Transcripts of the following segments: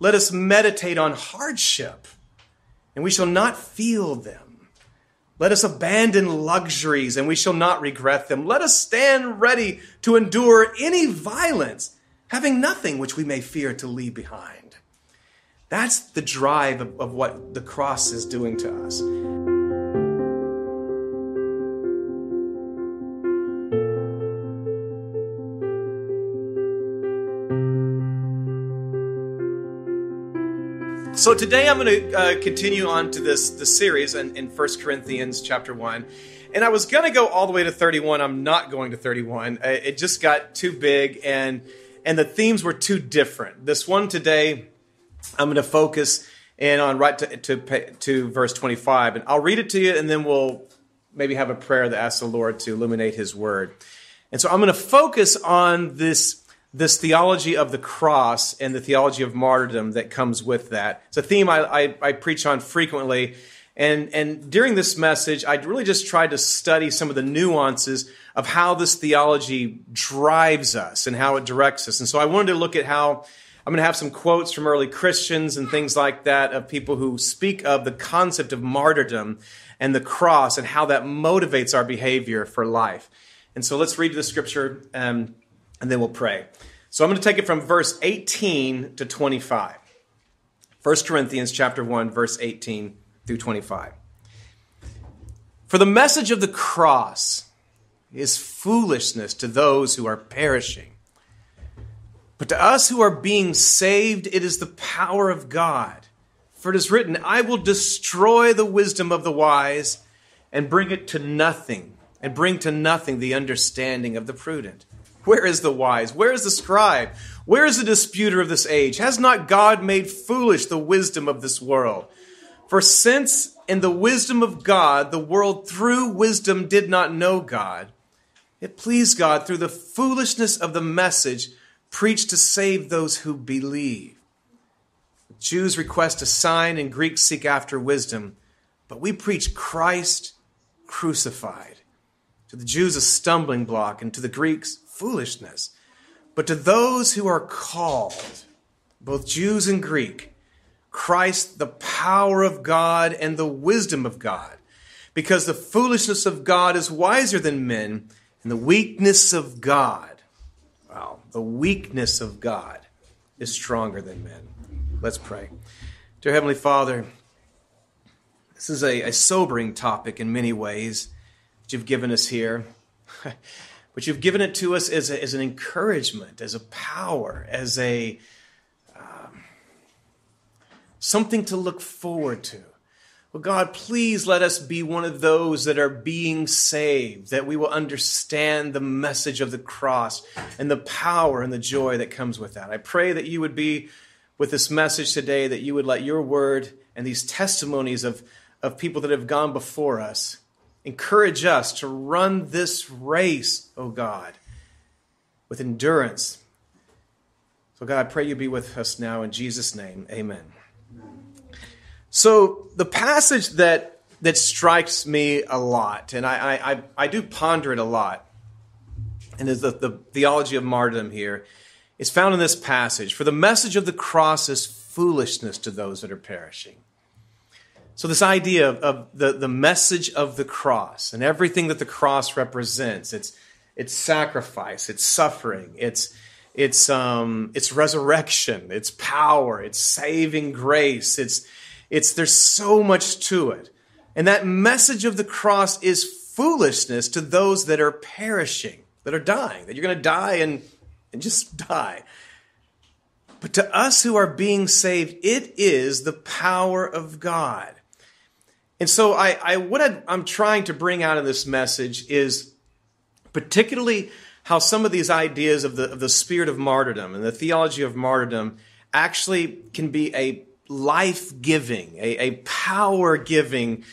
Let us meditate on hardship, and we shall not feel them. Let us abandon luxuries, and we shall not regret them. Let us stand ready to endure any violence, having nothing which we may fear to leave behind. That's the drive of, of what the cross is doing to us. So today I'm going to uh, continue on to this the series in, in 1 Corinthians chapter 1. And I was going to go all the way to 31. I'm not going to 31. Uh, it just got too big and and the themes were too different. This one today I'm going to focus in on right to, to, to verse 25. And I'll read it to you and then we'll maybe have a prayer that asks the Lord to illuminate his word. And so I'm going to focus on this this theology of the cross and the theology of martyrdom that comes with that. It's a theme I, I, I, preach on frequently. And, and during this message, I really just tried to study some of the nuances of how this theology drives us and how it directs us. And so I wanted to look at how I'm going to have some quotes from early Christians and things like that of people who speak of the concept of martyrdom and the cross and how that motivates our behavior for life. And so let's read the scripture. Um, and then we'll pray. So I'm going to take it from verse 18 to 25. 1 Corinthians chapter 1 verse 18 through 25. For the message of the cross is foolishness to those who are perishing. But to us who are being saved, it is the power of God. For it is written, I will destroy the wisdom of the wise and bring it to nothing, and bring to nothing the understanding of the prudent. Where is the wise? Where is the scribe? Where is the disputer of this age? Has not God made foolish the wisdom of this world? For since in the wisdom of God, the world through wisdom did not know God, it pleased God through the foolishness of the message preached to save those who believe. Jews request a sign and Greeks seek after wisdom, but we preach Christ crucified. To the Jews, a stumbling block, and to the Greeks, foolishness. But to those who are called, both Jews and Greek, Christ, the power of God and the wisdom of God, because the foolishness of God is wiser than men, and the weakness of God, wow, the weakness of God is stronger than men. Let's pray. Dear Heavenly Father, this is a, a sobering topic in many ways that you've given us here. but you've given it to us as, a, as an encouragement, as a power, as a um, something to look forward to. Well, God, please let us be one of those that are being saved, that we will understand the message of the cross and the power and the joy that comes with that. I pray that you would be with this message today, that you would let your word and these testimonies of, of people that have gone before us Encourage us to run this race, O oh God, with endurance. So, God, I pray you be with us now in Jesus' name. Amen. So, the passage that, that strikes me a lot, and I, I, I do ponder it a lot, and is the, the theology of martyrdom here, is found in this passage. For the message of the cross is foolishness to those that are perishing. So, this idea of, of, the, the message of the cross and everything that the cross represents it's, it's sacrifice, it's suffering, it's, it's, um, it's resurrection, it's power, it's saving grace, it's, it's, there's so much to it. And that message of the cross is foolishness to those that are perishing, that are dying, that you're going to die and, and just die. But to us who are being saved, it is the power of God. And so I, I what I, am trying to bring out in this message is particularly how some of these ideas of the, of the spirit of martyrdom and the theology of martyrdom actually can be a life-giving, a, a power-giving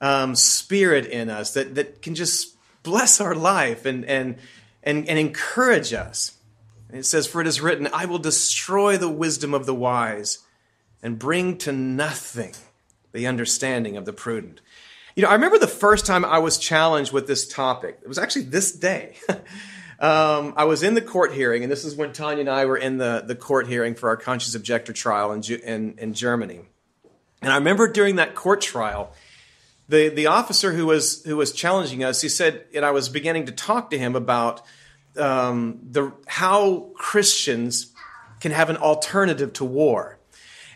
um, spirit in us that, that can just bless our life and, and, and, and encourage us. It says, For it is written, I will destroy the wisdom of the wise and bring to nothing the understanding of the prudent. You know, I remember the first time I was challenged with this topic. It was actually this day. um, I was in the court hearing, and this is when Tanya and I were in the, the court hearing for our conscious objector trial in, in, in Germany. And I remember during that court trial, the, the officer who was, who was challenging us, he said, and I was beginning to talk to him about um, the, how Christians can have an alternative to war.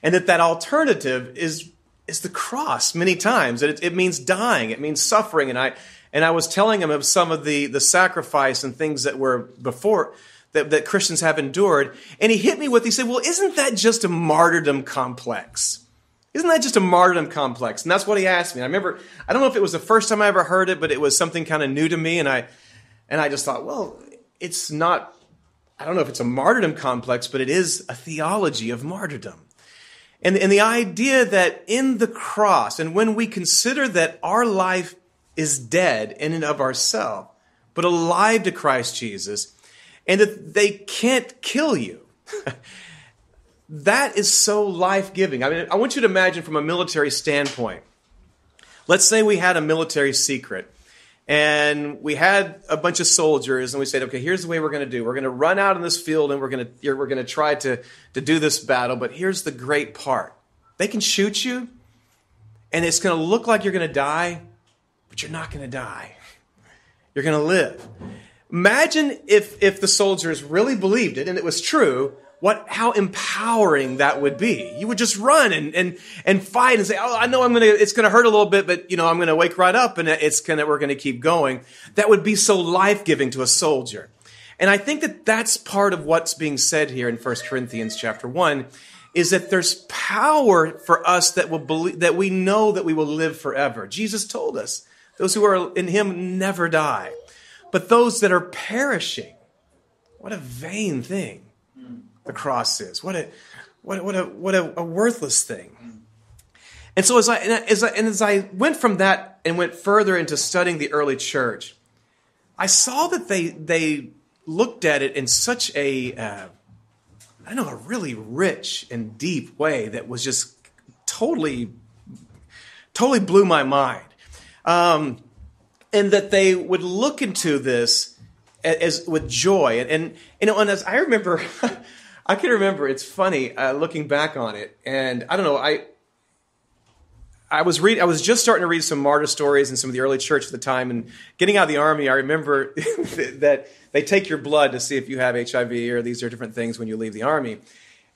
And that that alternative is, is the cross many times. It, it means dying, it means suffering. And I, and I was telling him of some of the, the sacrifice and things that were before that, that Christians have endured. And he hit me with, he said, Well, isn't that just a martyrdom complex? Isn't that just a martyrdom complex? And that's what he asked me. I remember, I don't know if it was the first time I ever heard it, but it was something kind of new to me. And I, and I just thought, well, it's not, I don't know if it's a martyrdom complex, but it is a theology of martyrdom. And, and the idea that in the cross, and when we consider that our life is dead in and of ourselves, but alive to Christ Jesus, and that they can't kill you. that is so life giving. I mean, I want you to imagine from a military standpoint. Let's say we had a military secret and we had a bunch of soldiers and we said okay here's the way we're going to do we're going to run out in this field and we're going to we're going to try to to do this battle but here's the great part they can shoot you and it's going to look like you're going to die but you're not going to die. You're going to live. Imagine if, if the soldiers really believed it and it was true, what, how empowering that would be. You would just run and, and, and fight and say, Oh, I know I'm to, it's to hurt a little bit, but you know, I'm to wake right up and it's to, we're to keep going. That would be so life giving to a soldier. And I think that that's part of what's being said here in 1 Corinthians chapter 1 is that there's power for us that will believe, that we know that we will live forever. Jesus told us those who are in him never die. But those that are perishing, what a vain thing the cross is. What a, what, a, what a, what a, a worthless thing. And so as I, as I, and as I went from that and went further into studying the early church, I saw that they, they looked at it in such a, uh, I don't know, a really rich and deep way that was just totally, totally blew my mind. Um, and that they would look into this as, as with joy. And, and, you know, and as I remember, I can remember, it's funny uh, looking back on it. And I don't know, I, I was read, I was just starting to read some martyr stories in some of the early church at the time, and getting out of the army. I remember that they take your blood to see if you have HIV or these are different things when you leave the army.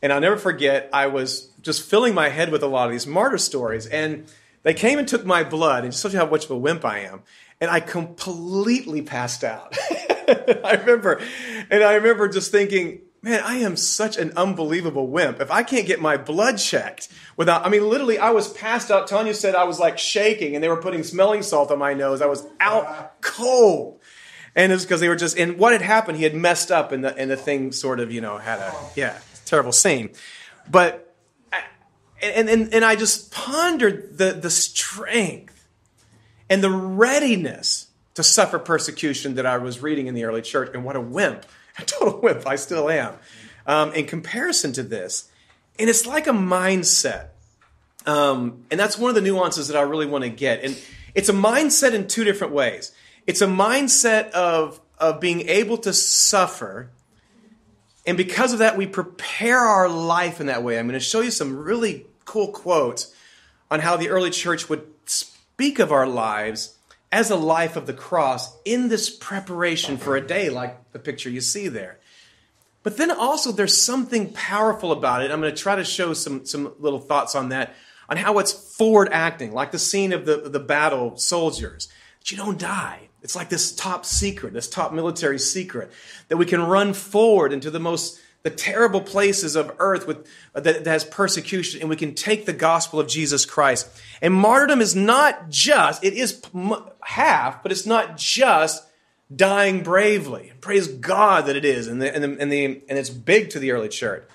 And I'll never forget, I was just filling my head with a lot of these martyr stories, and they came and took my blood, and just shows you how much of a wimp I am. And I completely passed out. I remember, and I remember just thinking, man, I am such an unbelievable wimp. If I can't get my blood checked without, I mean, literally, I was passed out. Tanya said I was like shaking, and they were putting smelling salt on my nose. I was out ah. cold. And it was because they were just, and what had happened, he had messed up, and the, and the thing sort of, you know, had a, yeah, terrible scene. But and, and, and I just pondered the, the strength and the readiness to suffer persecution that I was reading in the early church. And what a wimp, a total wimp, I still am, um, in comparison to this. And it's like a mindset. Um, and that's one of the nuances that I really want to get. And it's a mindset in two different ways. It's a mindset of, of being able to suffer and because of that, we prepare our life in that way. I'm going to show you some really cool quotes on how the early church would speak of our lives as a life of the cross in this preparation for a day, like the picture you see there. But then also, there's something powerful about it. I'm going to try to show some, some little thoughts on that, on how it's forward acting, like the scene of the, the battle soldiers, that you don't die. It's like this top secret, this top military secret, that we can run forward into the most the terrible places of earth with, that, that has persecution, and we can take the gospel of Jesus Christ. And martyrdom is not just, it is half, but it's not just dying bravely. Praise God that it is, and, the, and, the, and, the, and it's big to the early church.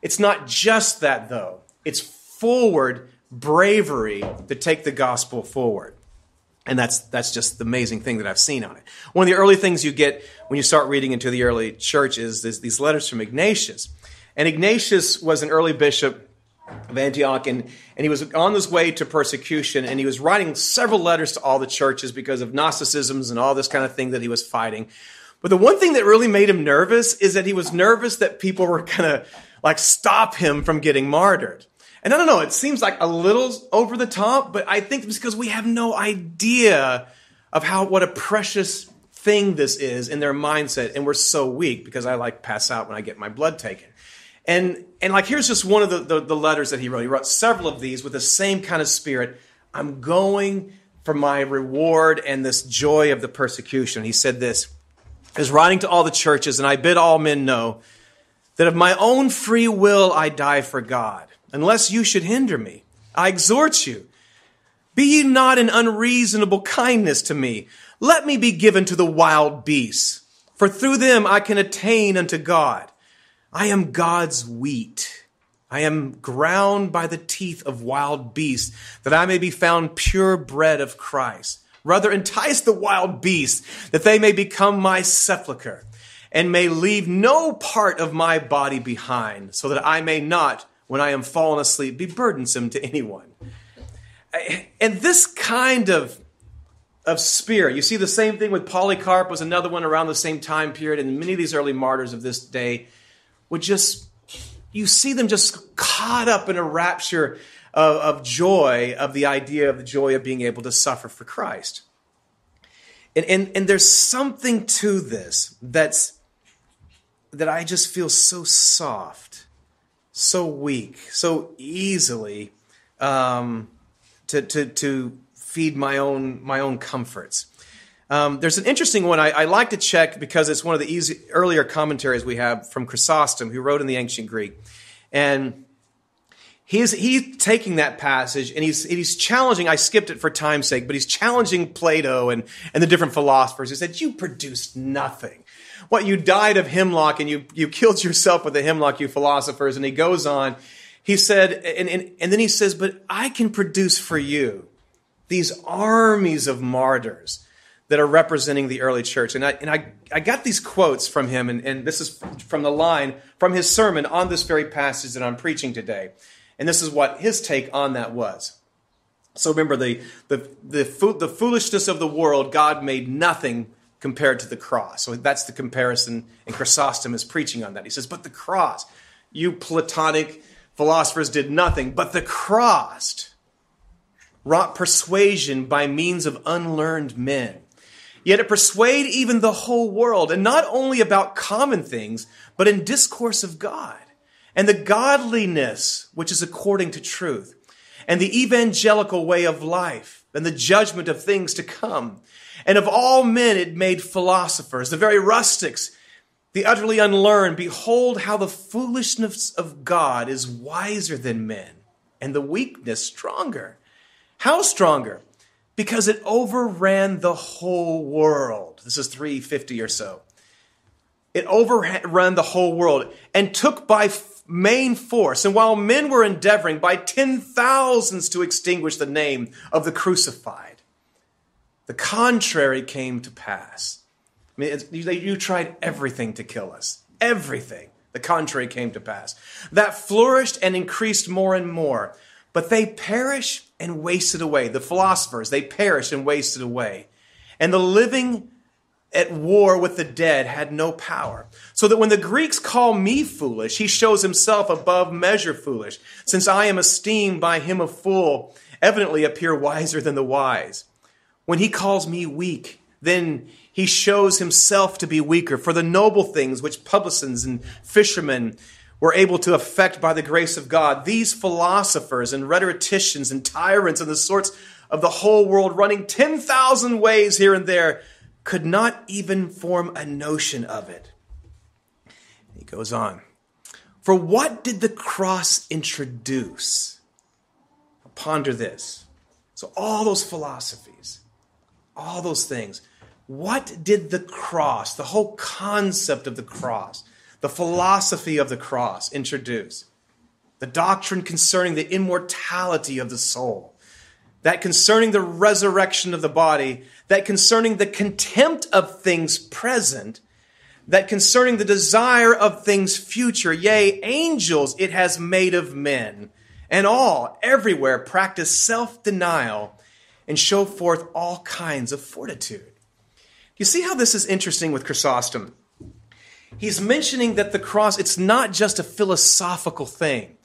It's not just that, though. It's forward bravery to take the gospel forward. And that's, that's just the amazing thing that I've seen on it. One of the early things you get when you start reading into the early church is these letters from Ignatius. And Ignatius was an early bishop of Antioch, and, and he was on his way to persecution, and he was writing several letters to all the churches because of Gnosticisms and all this kind of thing that he was fighting. But the one thing that really made him nervous is that he was nervous that people were going to like stop him from getting martyred. And I don't know, it seems like a little over the top, but I think it's because we have no idea of how, what a precious thing this is in their mindset. And we're so weak because I like pass out when I get my blood taken. And, and like, here's just one of the, the, the letters that he wrote. He wrote several of these with the same kind of spirit. I'm going for my reward and this joy of the persecution. He said this, is writing to all the churches, and I bid all men know that of my own free will I die for God, unless you should hinder me. I exhort you, be ye not in unreasonable kindness to me. Let me be given to the wild beasts, for through them I can attain unto God. I am God's wheat. I am ground by the teeth of wild beasts, that I may be found pure bread of Christ. Rather, entice the wild beasts, that they may become my sepulchre, and may leave no part of my body behind, so that I may not, when I am fallen asleep, be burdensome to anyone. And this kind of of spirit. You see the same thing with Polycarp was another one around the same time period, and many of these early martyrs of this day would just you see them just caught up in a rapture of, of joy of the idea of the joy of being able to suffer for Christ. And, and, and there's something to this that's that I just feel so soft, so weak, so easily um, to, to, to feed my own my own comforts. Um, there's an interesting one I, I, like to check because it's one of the easy, earlier commentaries we have from Chrysostom, who wrote in the ancient Greek, and he's he's taking that passage and he's he's challenging. I skipped it for time's sake, but he's challenging Plato and and the different philosophers. He said, "You produced nothing. What you died of hemlock and you you killed yourself with the hemlock, you philosophers." And he goes on. He said, and, and, and then he says, "But I can produce for you these armies of martyrs." that are representing the early church. And I, and I, I got these quotes from him, and, and this is from the line from his sermon on this very passage that I'm preaching today. And this is what his take on that was. So remember, the, the, the, the foolishness of the world, God made nothing compared to the cross. So that's the comparison, and Chrysostom is preaching on that. He says, But the cross, you Platonic philosophers did nothing, but the cross wrought persuasion by means of unlearned men. Yet it persuade even the whole world, and not only about common things, but in discourse of God and the godliness which is according to truth, and the evangelical way of life, and the judgment of things to come. And of all men it made philosophers, the very rustics, the utterly unlearned. Behold how the foolishness of God is wiser than men, and the weakness stronger. How stronger? Because it overran the whole world. This is 350 or so. It overran the whole world and took by main force. And while men were endeavoring by ten thousands to extinguish the name of the crucified, the contrary came to pass. I mean, you tried everything to kill us. Everything. The contrary came to pass. That flourished and increased more and more. But they perish and wasted away. The philosophers, they perished and wasted away. And the living at war with the dead had no power. So that when the Greeks call me foolish, he shows himself above measure foolish, since I am esteemed by him a fool, evidently appear wiser than the wise. When he calls me weak, then he shows himself to be weaker. For the noble things which publicans and fishermen were able to effect by the grace of God, these philosophers and rhetoricians and tyrants and the sorts of the whole world running 10,000 ways here and there could not even form a notion of it. He goes on. For what did the cross introduce? Ponder this. So, all those philosophies, all those things, what did the cross, the whole concept of the cross, the philosophy of the cross introduce? The doctrine concerning the immortality of the soul, that concerning the resurrection of the body, that concerning the contempt of things present, that concerning the desire of things future, yea, angels it has made of men, and all, everywhere, practice self denial and show forth all kinds of fortitude. You see how this is interesting with Chrysostom? He's mentioning that the cross, it's not just a philosophical thing,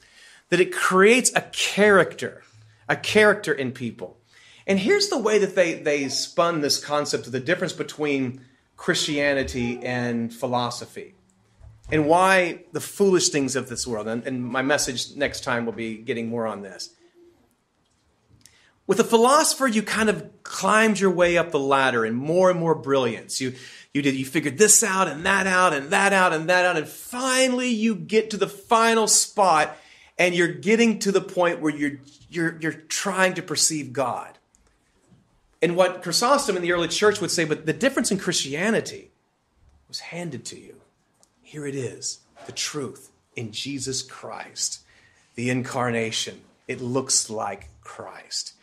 that it creates a character, a character in people. And here's the way that they, they spun this concept of the difference between Christianity and philosophy and why the foolish things of this world. And, and, my message next time will be getting more on this. With a philosopher, you kind of climbed your way up the ladder and more and more brilliance. You, you did, you figured this out and that out and that out and that out. And finally you get to the final spot and you're getting to the point where you're, you're, you're trying to perceive God. And what Chrysostom in the early church would say, but the difference in Christianity was handed to you. Here it is, the truth in Jesus Christ, the incarnation. It looks like Christ.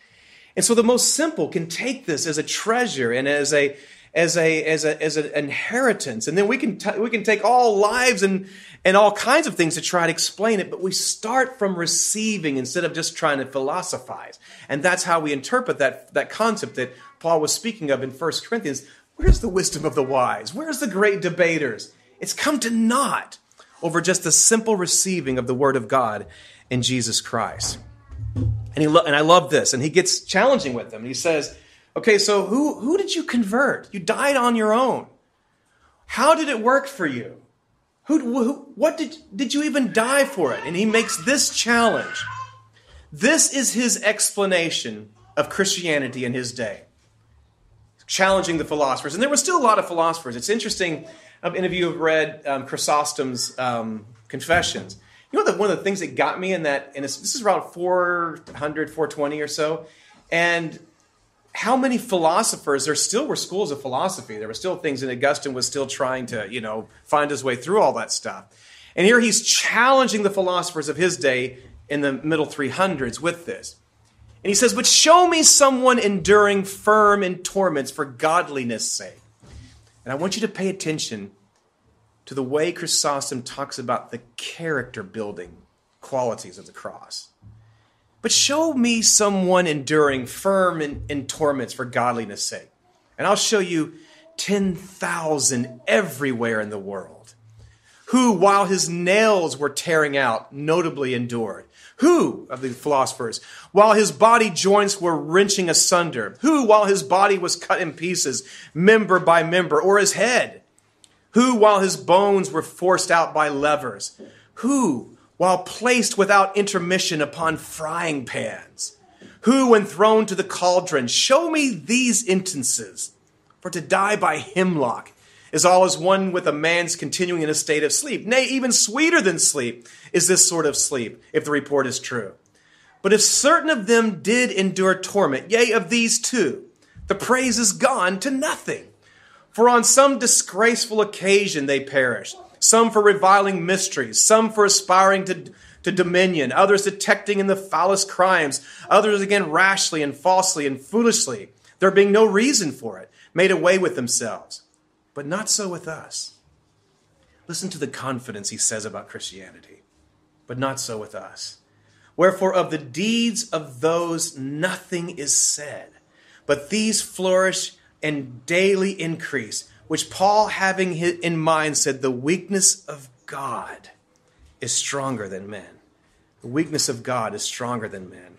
And so the most simple can take this as a treasure and as a as a as a as an inheritance, and then we can t- we can take all lives and and all kinds of things to try to explain it. But we start from receiving instead of just trying to philosophize, and that's how we interpret that that concept that Paul was speaking of in 1 Corinthians. Where's the wisdom of the wise? Where's the great debaters? It's come to naught over just the simple receiving of the word of God in Jesus Christ. And, he lo- and I love this. And he gets challenging with them. He says, Okay, so who, who did you convert? You died on your own. How did it work for you? Who, who, what did, did you even die for it? And he makes this challenge. This is his explanation of Christianity in his day, challenging the philosophers. And there were still a lot of philosophers. It's interesting. Um, any of you have read um, Chrysostom's um, Confessions. You know, that one of the things that got me in that, and this is around 400, 420 or so, and how many philosophers there still were schools of philosophy. There were still things and augustine was still trying to you know find his way through all that stuff. And here he's challenging the philosophers of his day in the middle 300s with this. And he says but show me someone enduring firm in torments for godliness sake. And i want you to pay attention to the way chrysostom talks about the character building qualities of the cross but show me someone enduring firm in, in torments for godliness' sake. And I'll show you 10,000 everywhere in the world. Who, while his nails were tearing out, notably endured. Who, of the philosophers, while his body joints were wrenching asunder. Who, while his body was cut in pieces, member by member, or his head. Who, while his bones were forced out by levers. Who, while placed without intermission upon frying pans? Who, when thrown to the cauldron, show me these instances. For to die by hemlock is all as one with a man's continuing in a state of sleep. Nay, even sweeter than sleep is this sort of sleep, if the report is true. But if certain of them did endure torment, yea, of these two, the praise is gone to nothing. For on some disgraceful occasion they perished some for reviling mysteries, some for aspiring to, to dominion, others detecting in the foulest crimes, others again rashly and falsely and foolishly, there being no reason for it, made away with themselves. But not so with us. Listen to the confidence he says about Christianity, but not so with us. Wherefore, of the deeds of those nothing is said, but these flourish and daily increase which Paul, having in mind, said the weakness of God is stronger than men. The weakness of God is stronger than men.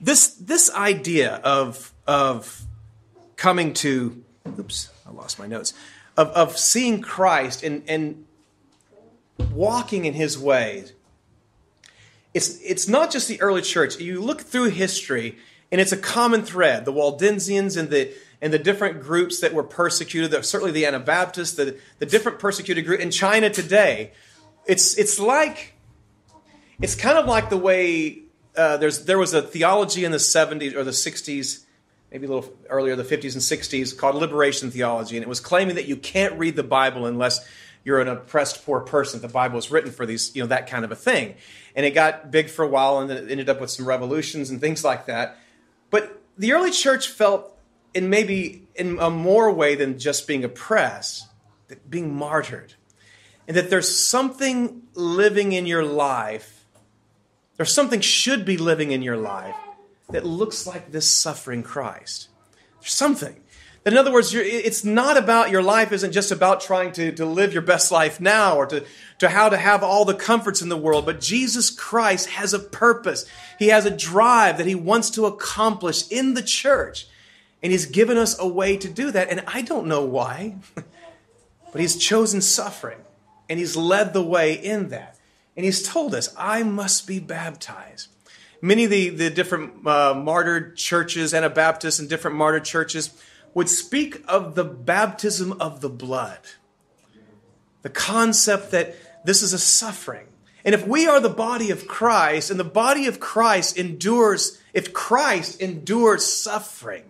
This, this idea of, of coming to, oops, I lost my notes, of, of seeing Christ and, and walking in his ways, it's, it's not just the early church. You look through history, and it's a common thread. The Waldensians and the and the different groups that were persecuted, certainly the Anabaptists, the, the different persecuted group in China today, it's, it's like, it's kind of like the way uh, there's, there was a theology in the 70s or the 60s, maybe a little earlier, the 50s and 60s, called liberation theology. And it was claiming that you can't read the Bible unless you're an oppressed poor person. The Bible was written for these, you know, that kind of a thing. And it got big for a while and then it ended up with some revolutions and things like that. But the early church felt in maybe in a more way than just being oppressed, that being martyred. And that there's something living in your life, there's something should be living in your life that looks like this suffering Christ. There's something In other words, it's not about your life isn't just about trying to, to live your best life now or to, to how to have all the comforts in the world, but Jesus Christ has a purpose. He has a drive that he wants to accomplish in the church. And he's given us a way to do that. And I don't know why, but he's chosen suffering and he's led the way in that. And he's told us, I must be baptized. Many of the, the different uh, martyred churches, Anabaptists and different martyred churches, would speak of the baptism of the blood. The concept that this is a suffering. And if we are the body of Christ and the body of Christ endures, if Christ endures suffering,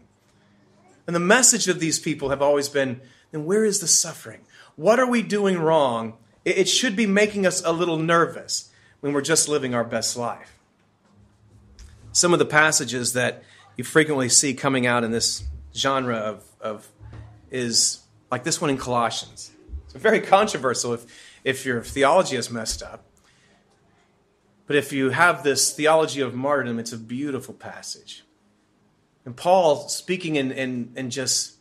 and the message of these people have always been, then where is the suffering? What are we doing wrong? It should be making us a little nervous when we're just living our best life. Some of the passages that you frequently see coming out in this genre of, of is like this one in Colossians. It's very controversial if, if your theology is messed up. But if you have this theology of martyrdom, it's a beautiful passage. And Paul, speaking and, and, and just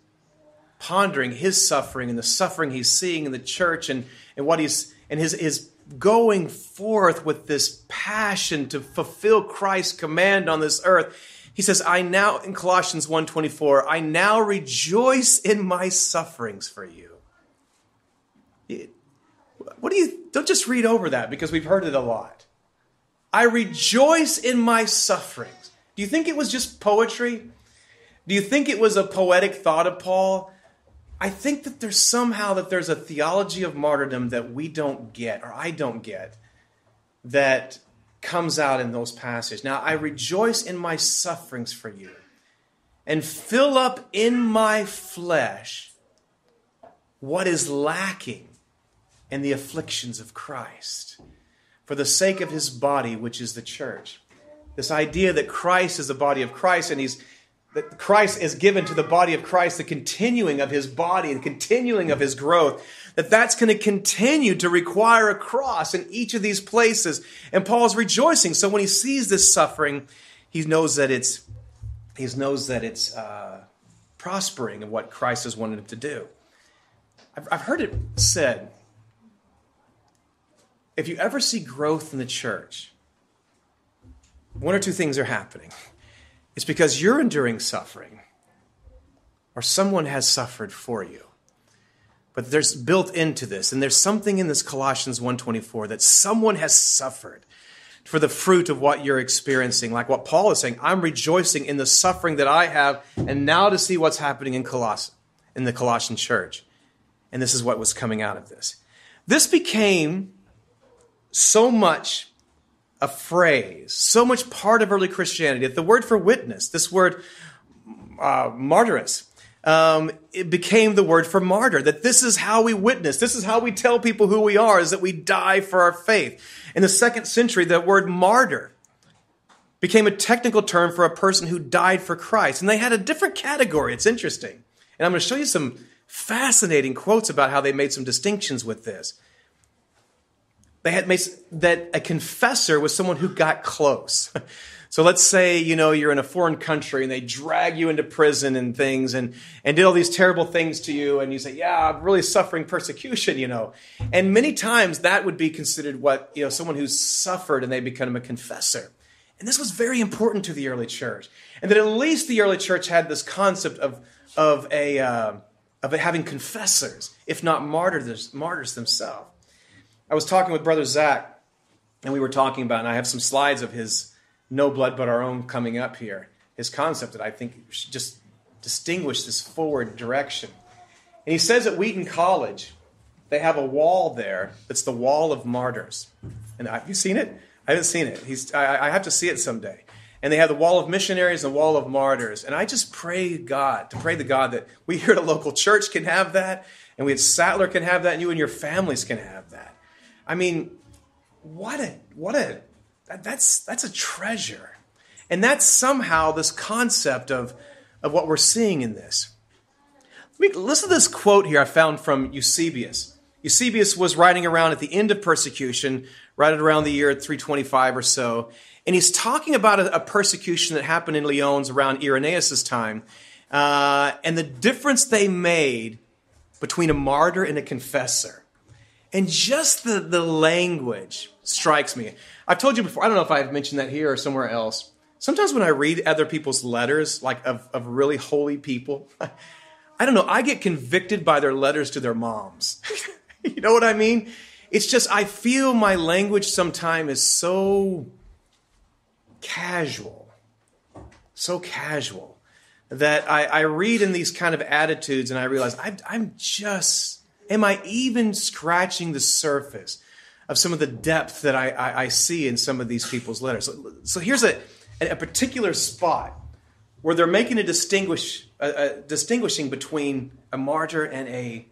pondering his suffering and the suffering he's seeing in the church and, and what he's and his, his going forth with this passion to fulfill Christ's command on this earth he says, I now, in Colossians 1.24, I now rejoice in my sufferings for you. What do you, don't just read over that because we've heard it a lot. I rejoice in my sufferings. Do you think it was just poetry? Do you think it was a poetic thought of Paul? I think that there's somehow that there's a theology of martyrdom that we don't get, or I don't get, that comes out in those passages. Now I rejoice in my sufferings for you and fill up in my flesh what is lacking in the afflictions of Christ for the sake of his body, which is the church. This idea that Christ is the body of Christ and he's that Christ is given to the body of Christ, the continuing of his body and continuing of his growth, that that's going to continue to require a cross in each of these places. And Paul's rejoicing. So when he sees this suffering, he knows that it's he knows that it's uh, prospering in what Christ has wanted him to do. I've, I've heard it said if you ever see growth in the church, one or two things are happening. It's because you're enduring suffering or someone has suffered for you. But there's built into this and there's something in this Colossians 1:24 that someone has suffered for the fruit of what you're experiencing. Like what Paul is saying, I'm rejoicing in the suffering that I have and now to see what's happening in Coloss in the Colossian church. And this is what was coming out of this. This became so much a phrase, so much part of early Christianity that the word for witness, this word uh, martyrus, um, it became the word for martyr. That this is how we witness. This is how we tell people who we are, is that we die for our faith. In the second century, the word martyr became a technical term for a person who died for Christ. And they had a different category. It's interesting. And I'm going to show you some fascinating quotes about how they made some distinctions with this they had made that a confessor was someone who got close. So let's say, you know, you're in a foreign country and they drag you into prison and things and, and did all these terrible things to you. And you say, yeah, I'm really suffering persecution, you know. And many times that would be considered what, you know, someone who's suffered and they become a confessor. And this was very important to the early church. And that at least the early church had this concept of, of a, uh, of having confessors, if not martyrs, martyrs themselves. I was talking with Brother Zach, and we were talking about, and I have some slides of his No Blood But Our Own coming up here. His concept that I think just distinguish this forward direction. And he says at Wheaton College, they have a wall there that's the wall of martyrs. And have you seen it? I haven't seen it. He's, I, I have to see it someday. And they have the wall of missionaries and the wall of martyrs. And I just pray God, to pray to God that we here at a local church can have that, and we at Sattler can have that, and you and your families can have that. I mean, what a what a that's that's a treasure. And that's somehow this concept of, of what we're seeing in this. Let me, listen to this quote here I found from Eusebius. Eusebius was writing around at the end of persecution, right around the year 325 or so, and he's talking about a, a persecution that happened in Lyons around Irenaeus' time. uh, and the difference they made between a martyr and a confessor. And just the, the language strikes me. I've told you before, I don't know if I've mentioned that here or somewhere else. Sometimes when I read other people's letters, like of, of really holy people, I don't know, I get convicted by their letters to their moms. you know what I mean? It's just, I feel my language sometimes is so casual, so casual that I, I read in these kind of attitudes and I realize I, I'm just, am I even scratching the surface of some of the depth that I, I, I see in some of these people's letters? So, so here's a, a particular spot where they're making a distinguish, a, a distinguishing between a martyr and a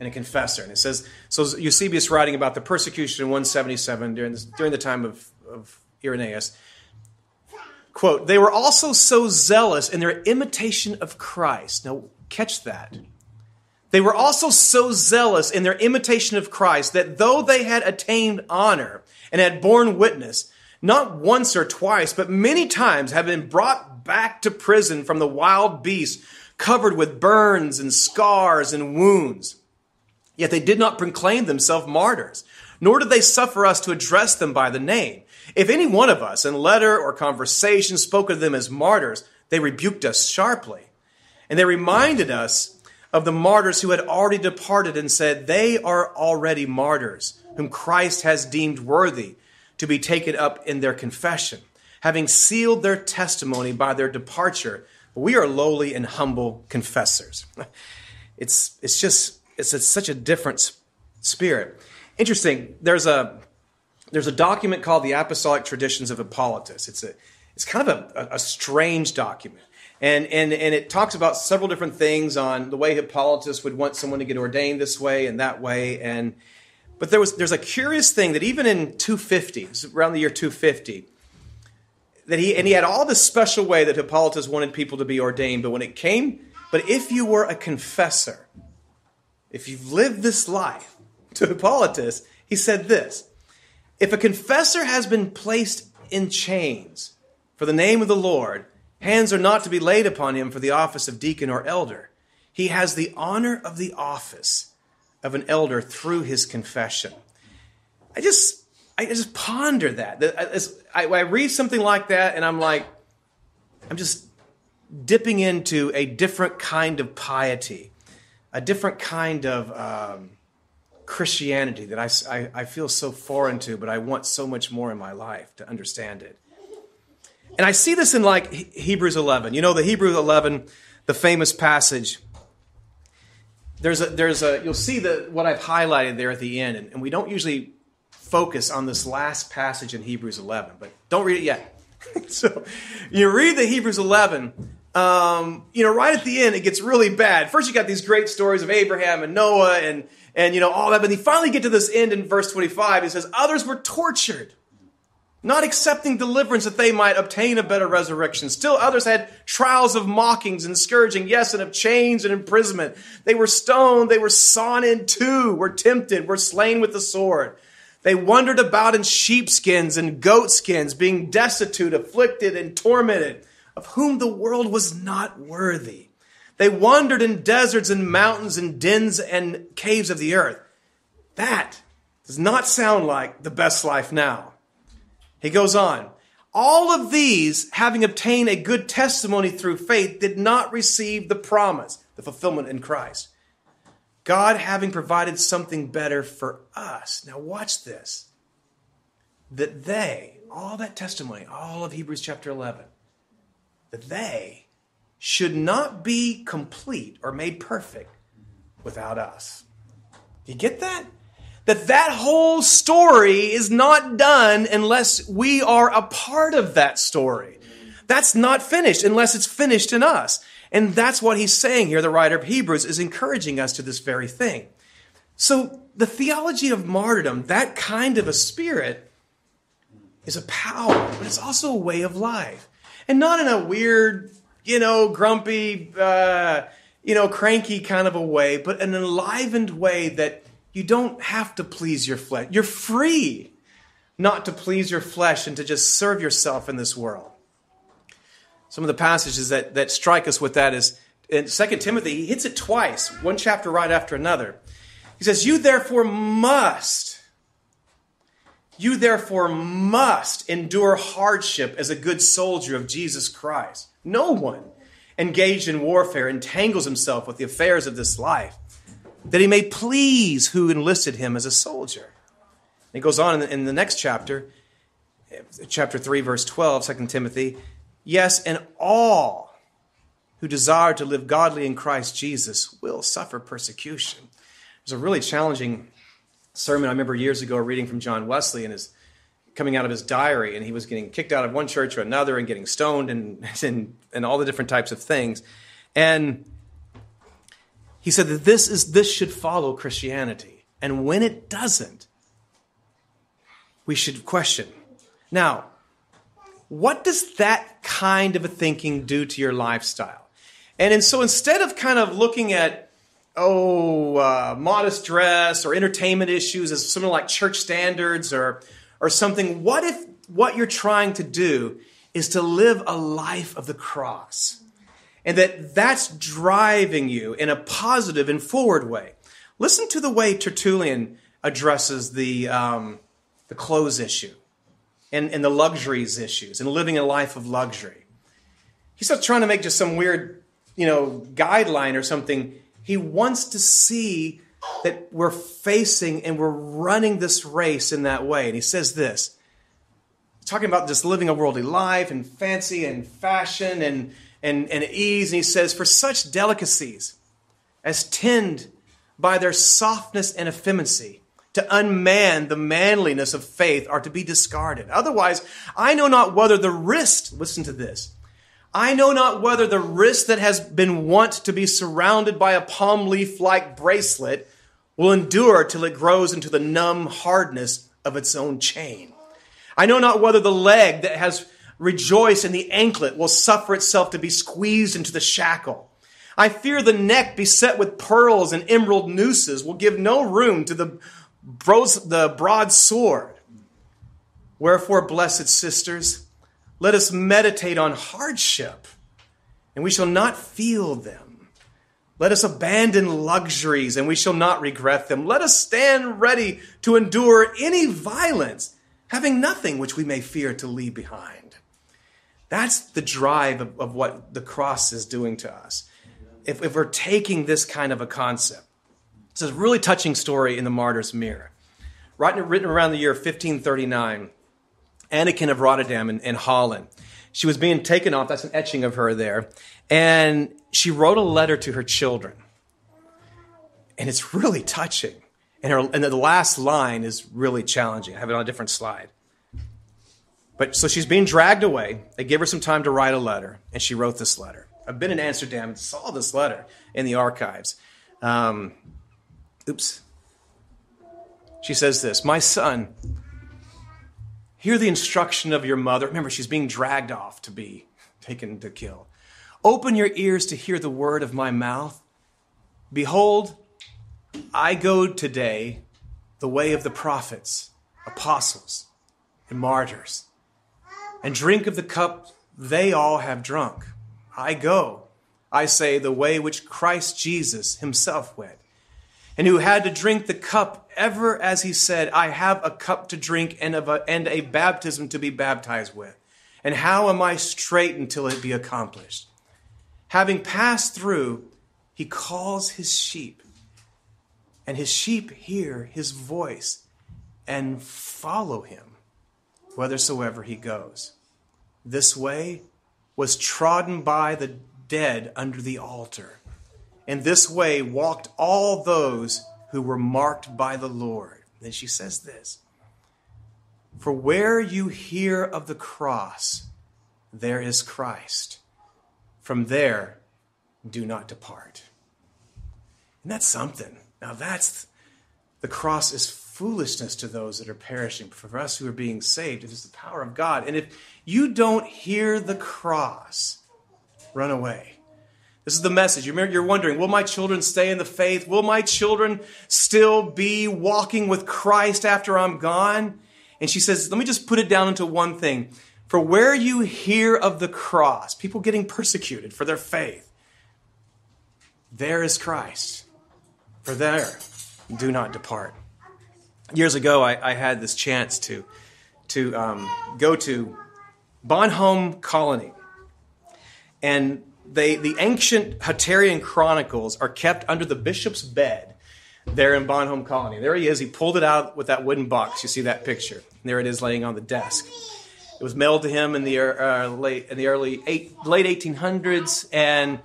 and a confessor. And it says, so Eusebius writing about the persecution in 177 during, this, during the time of, of Irenaeus. Quote, they were also so zealous in their imitation of Christ. Now, catch that. They were also so zealous in their imitation of Christ that though they had attained honor and had borne witness, not once or twice, but many times have been brought back to prison from the wild beasts covered with burns and scars and wounds. Yet they did not proclaim themselves martyrs, nor did they suffer us to address them by the name. If any one of us in letter or conversation spoke of them as martyrs, they rebuked us sharply. And they reminded us of the martyrs who had already departed and said, They are already martyrs, whom Christ has deemed worthy to be taken up in their confession, having sealed their testimony by their departure. We are lowly and humble confessors. It's, it's just it's such a different spirit. Interesting. There's a there's a document called the Apostolic Traditions of Hippolytus. It's a it's kind of a, a strange document. And, and, and it talks about several different things on the way Hippolytus would want someone to get ordained this way and that way. And, but there was, there's a curious thing that even in 250, around the year 250, that he, and he had all this special way that Hippolytus wanted people to be ordained. But when it came, but if you were a confessor, if you've lived this life, to Hippolytus, he said this If a confessor has been placed in chains for the name of the Lord, hands are not to be laid upon him for the office of deacon or elder. He has the honor of the office of an elder through his confession. I just, I just ponder that. I, I read something like that and I'm like, I'm just dipping into a different kind of piety a different kind of um, Christianity that I, I, I feel so foreign to, but I want so much more in my life to understand it. And I see this in like Hebrews 11. You know, the Hebrews 11, the famous passage. There's a, there's a, you'll see the, what I've highlighted there at the end, and, and we don't usually focus on this last passage in Hebrews 11, but don't read it yet. so you read the Hebrews 11, um, you know, right at the end, it gets really bad. First, you got these great stories of Abraham and Noah and, and, you know, all that. But you finally get to this end in verse 25. It says, Others were tortured, not accepting deliverance that they might obtain a better resurrection. Still, others had trials of mockings and scourging, yes, and of chains and imprisonment. They were stoned, they were sawn in two, were tempted, were slain with the sword. They wandered about in sheepskins and goatskins, being destitute, afflicted, and tormented of whom the world was not worthy. They wandered in deserts and mountains and dens and caves of the earth. That does not sound like the best life now. He goes on. All of these, having obtained a good testimony through faith, did not receive the promise, the fulfillment in Christ. God having provided something better for us. Now, watch this. That they, all that testimony, all of Hebrews chapter 11, that they should not be complete or made perfect without us. You get that? That that whole story is not done unless we are a part of that story. That's not finished unless it's finished in us. And that's what he's saying here. The writer of Hebrews is encouraging us to this very thing. So the theology of martyrdom, that kind of a spirit, is a power, but it's also a way of life and not in a weird, you know, grumpy, uh, you know, cranky kind of a way, but an enlivened way that you don't have to please your flesh. You're free not to please your flesh and to just serve yourself in this world. Some of the passages that, that strike us with that is in 2 Timothy, he hits it twice, one chapter right after another. He says, You therefore must, you therefore must endure hardship as a good soldier of Jesus Christ. No one engaged in warfare entangles himself with the affairs of this life, that he may please who enlisted him as a soldier. And he goes on in the, next chapter, chapter 3, verse 12, 2 Timothy. Yes, and all who desire to live godly in Christ Jesus will suffer persecution. There's a really challenging sermon I remember years ago reading from John Wesley and his coming out of his diary, and he was getting kicked out of one church or another and getting stoned and, and, and all the different types of things. And he said that this is this should follow Christianity. And when it doesn't, we should question. Now, what does that kind of a thinking do to your lifestyle? And, and so instead of kind of looking at, oh, uh, modest dress or entertainment issues as something like church standards or, or something, what if what you're trying to do is to live a life of the cross? And that that's driving you in a positive and forward way. Listen to the way Tertullian addresses the, um, the clothes issue and, and the luxuries issues and living a life of luxury. He's not trying to make just some weird you know, guideline or something. He wants to see that we're facing and we're running this race in that way. And he says this talking about just living a worldly life and fancy and fashion and, and, and ease. And he says, For such delicacies as tend by their softness and effeminacy to unman the manliness of faith are to be discarded. Otherwise, I know not whether the wrist, listen to this, I know not whether the wrist that has been wont to be surrounded by a palm leaf like bracelet will endure till it grows into the numb hardness of its own chain. I know not whether the leg that has rejoiced and the anklet will suffer itself to be squeezed into the shackle. I fear the neck beset with pearls and emerald nooses will give no room to the, the broad sword. Wherefore, blessed sisters, let us meditate on hardship, and we shall not feel them. Let us abandon luxuries, and we shall not regret them. Let us stand ready to endure any violence, having nothing which we may fear to leave behind. That's the drive of, of what the cross is doing to us. If, if we're taking this kind of a concept, it's a really touching story in the Martyr's Mirror. Written, around the year 1539, Anniken of Rotterdam in, in Holland. She was being taken off. That's an etching of her there. And she wrote a letter to her children. And it's really touching. And, her, and the last line is really challenging. I have it on a different slide. But so she's being dragged away. They give her some time to write a letter, and she wrote this letter. I've been in Amsterdam and saw this letter in the archives. Um, oops. She says this My son, Hear the instruction of your mother. Remember, she's being dragged off to be taken to kill. Open your ears to hear the word of my mouth. Behold, I go today the way of the prophets, apostles, and martyrs, and drink of the cup they all have drunk. I go, I say, the way which Christ Jesus himself went and who had to drink the cup ever as he said, I have a cup to drink and, a, and a baptism to be baptized with. And how am I straight until it be accomplished? Having passed through, he calls his sheep, and his sheep hear his voice and follow him whithersoever he goes. This way was trodden by the dead under the altar and this way walked all those who were marked by the Lord. Then she says this For where you hear of the cross, there is Christ. From there, do not depart. And that's something. Now, that's the cross is foolishness to those that are perishing. But for us who are being saved, it is the power of God. And if you don't hear the cross, run away. This is the message. You're wondering, will my children stay in the faith? Will my children still be walking with Christ after I'm gone? And she says, let me just put it down into one thing. For where you hear of the cross, people getting persecuted for their faith, there is Christ. For there, do not depart. Years ago, I, I had this chance to, to um, go to Bonhomme Colony. And they, the ancient Hutterian chronicles are kept under the bishop's bed there in Bonhomme Colony. There he is. He pulled it out with that wooden box. You see that picture. There it is laying on the desk. It was mailed to him in the uh, late in the early eight, late 1800s, and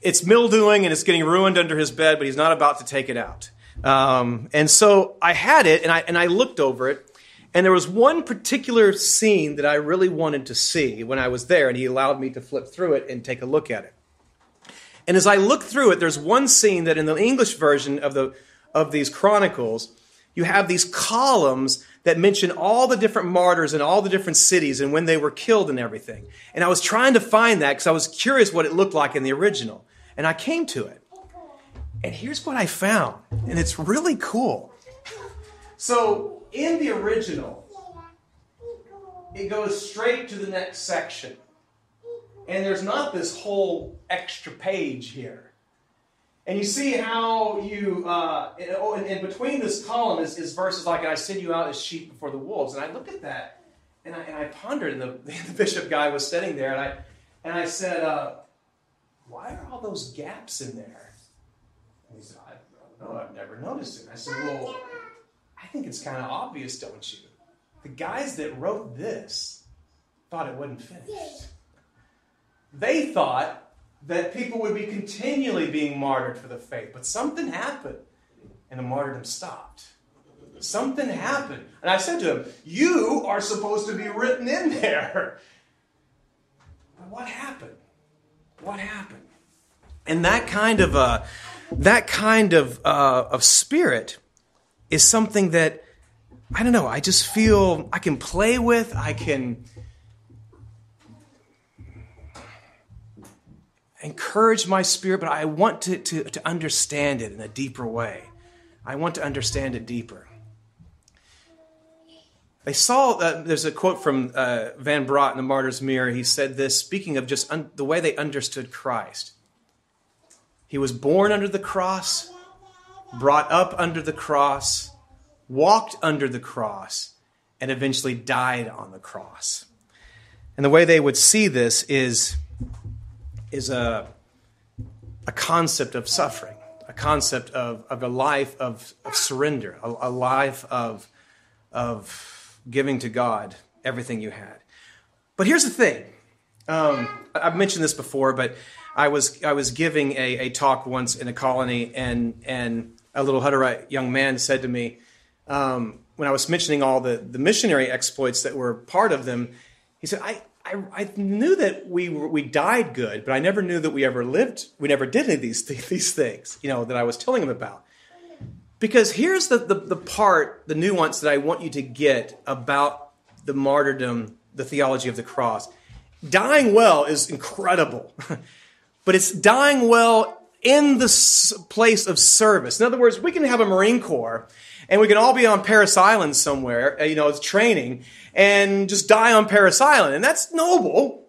it's mildewing and it's getting ruined under his bed, but he's not about to take it out. Um, and so I had it, and I and I looked over it, and there was one particular scene that I really wanted to see when I was there, and he allowed me to flip through it and take a look at it. And as I look through it, there's one scene that in the English version of, the, of these chronicles, you have these columns that mention all the different martyrs in all the different cities and when they were killed and everything. And I was trying to find that because I was curious what it looked like in the original. And I came to it. And here's what I found. And it's really cool. So in the original, it goes straight to the next section. And there's not this whole extra page here. And you see how you, uh, and, oh, and, and, between this column is, is, verses like, I send you out as sheep before the wolves. And I looked at that and I, and I pondered, and the, the, bishop guy was sitting there, and I, and I said, uh, Why are all those gaps in there? And he said, I don't know, I've never noticed it. I said, Well, I think it's kind of obvious, don't you? The guys that wrote this thought it wasn't finished. They thought that people would be continually being martyred for the faith, but something happened and the martyrdom stopped. Something happened. And I said to him, You are supposed to be written in there. But what happened? What happened? And that kind of uh, that kind of uh, of spirit is something that I don't know. I just feel I can play with. I can encourage my spirit, but I want to, to, to understand it in a deeper way. I want to understand it deeper. They saw, uh, there's a quote from uh, Van Braght in The Martyr's Mirror. He said this, speaking of just un- the way they understood Christ. He was born under the cross, brought up under the cross, walked under the cross, and eventually died on the cross. And the way they would see this is is a, a concept of suffering, a concept of, of a life of, of surrender, a, a life of, of giving to God everything you had. But here's the thing. Um, I've mentioned this before, but I was I was giving a, a talk once in a colony, and and a little Hutterite young man said to me um, when I was mentioning all the the missionary exploits that were part of them, he said, "I I, I knew that we we died good, but I never knew that we ever lived. We never did any of these these things, you know, that I was telling him about. Because here's the, the, the part, the nuance that I want you to get about the martyrdom, the theology of the cross. Dying well is incredible, but it's dying well in the place of service. In other words, we can have a Marine Corps and we can all be on Parris Island somewhere, uh, you know, it's training, and just die on Parris Island. And that's noble.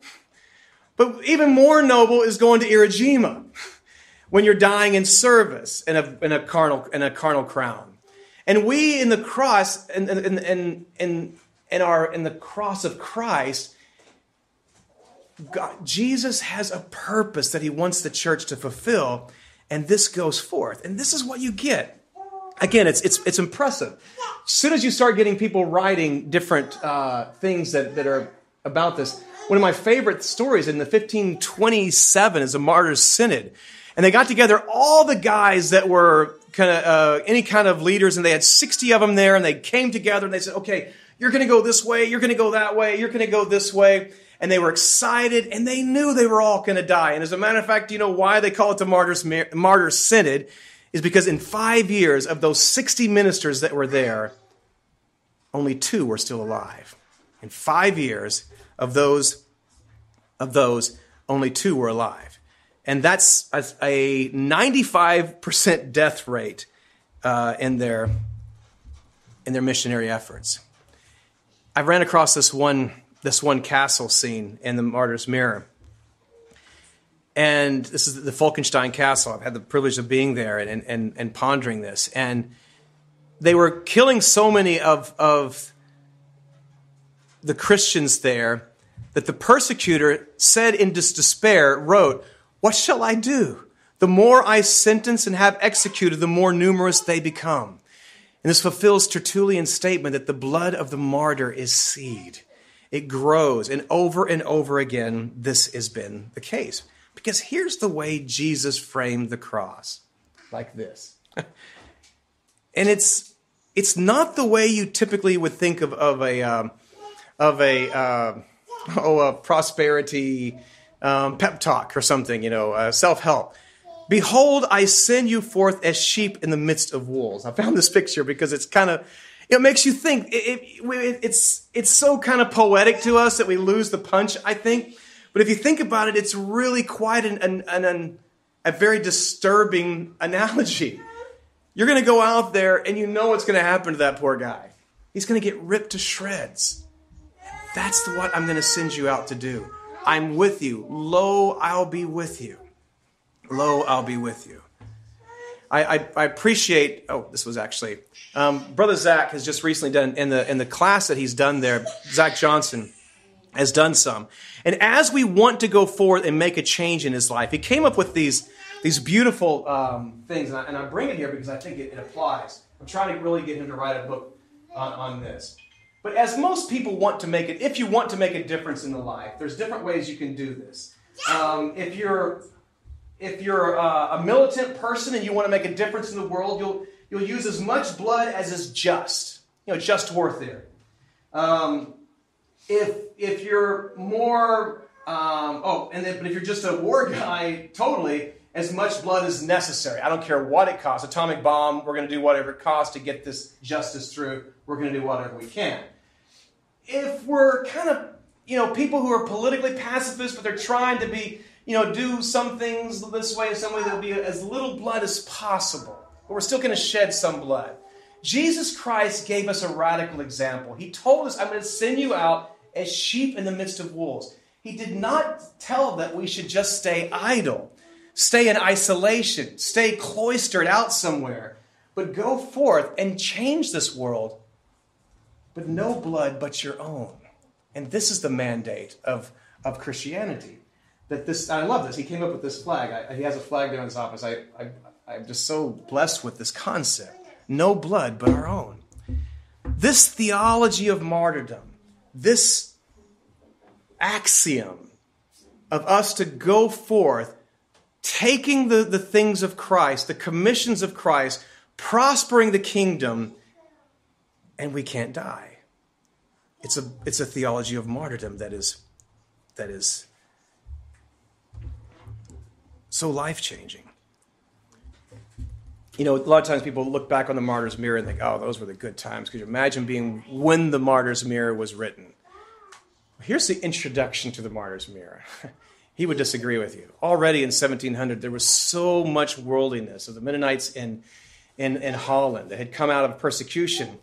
But even more noble is going to Iwo Jima when you're dying in service in a, in a, carnal, in a carnal crown. And we in the cross, and in, in, in, in, our, in the cross of Christ, God, Jesus has a purpose that he wants the church to fulfill, and this goes forth. And this is what you get again, it's, it's, it's impressive. As soon as you start getting people writing different uh, things that, that are about this, one of my favorite stories in the 1527 is a martyr's synod. And they got together all the guys that were kind of uh, any kind of leaders, and they had 60 of them there, and they came together and they said, okay, you're going to go this way, you're going to go that way, you're going to go this way. And they were excited, and they knew they were all going to die. And as a matter of fact, you know why they call it the Martyrs, Martyrs Synod? is because in five years of those 60 ministers that were there, only two were still alive. In five years of those, of those, only two were alive. And that's a, a 95% death rate uh, in, their, in their missionary efforts. I ran across this one this one castle scene in the Martyr's Mirror. And this is the Falkenstein Castle. I've had the privilege of being there and, and, and pondering this. And they were killing so many of, of the Christians there that the persecutor said in despair, wrote, What shall I do? The more I sentence and have executed, the more numerous they become. And this fulfills Tertullian's statement that the blood of the martyr is seed. It grows, and over and over again, this has been the case. Because here's the way Jesus framed the cross like this. and it's, it's not the way you typically would think of, of a, um, of a, uh, oh, a prosperity um, pep talk or something, you know, uh, self help. Behold, I send you forth as sheep in the midst of wolves. I found this picture because it's kind of, it makes you think. It, it, it's, it's so kind of poetic to us that we lose the punch, I think. But if you think about it, it's really quite an, an, an, a very disturbing analogy. You're going to go out there and you know what's going to happen to that poor guy. He's going to get ripped to shreds. That's what I'm going to send you out to do. I'm with you. Lo, I'll be with you. Lo, I'll be with you. I, I, I appreciate. Oh, this was actually um, Brother Zach has just recently done in the in the class that he's done there. Zach Johnson has done some, and as we want to go forward and make a change in his life, he came up with these these beautiful um, things, and I, and I, bring it here because I think it, it, applies. I'm trying to really get him to write a book on, on this. But as most people want to make it, if you want to make a difference in the life, there's different ways you can do this. Um, if you're if you're a, militant person and you want to make a difference in the world, you'll, you'll use as much blood as is just, you know, just it. Um, if, if you're more, um, oh, and then, but if you're just a war guy, totally, as much blood as necessary. I don't care what it costs. Atomic bomb, we're going to do whatever it costs to get this justice through. We're going to do whatever we can. If we're kind of, you know, people who are politically pacifist, but they're trying to be you know, do some things this way, some way that will be as little blood as possible. But we're still going to shed some blood. Jesus Christ gave us a radical example. He told us, I'm going to send you out as sheep in the midst of wolves. He did not tell that we should just stay idle, stay in isolation, stay cloistered out somewhere, but go forth and change this world. But no blood but your own. And this is the mandate of, of Christianity that this, I love this. He came up with this flag. I, he has a flag there in his office. I, I, I'm just so blessed with this concept. No blood but our own. This theology of martyrdom, this axiom of us to go forth, taking the, the things of Christ, the commissions of Christ, prospering the kingdom, and we can't die. It's a, it's a theology of martyrdom that is, that is so life changing. You know, a lot of times people look back on the Martyr's Mirror and think, oh, those were the good times. Could you imagine being when the Martyr's Mirror was written? Here's the introduction to the Martyr's Mirror. he would disagree with you. Already in 1700, there was so much worldliness of the Mennonites in, in, in Holland that had come out of persecution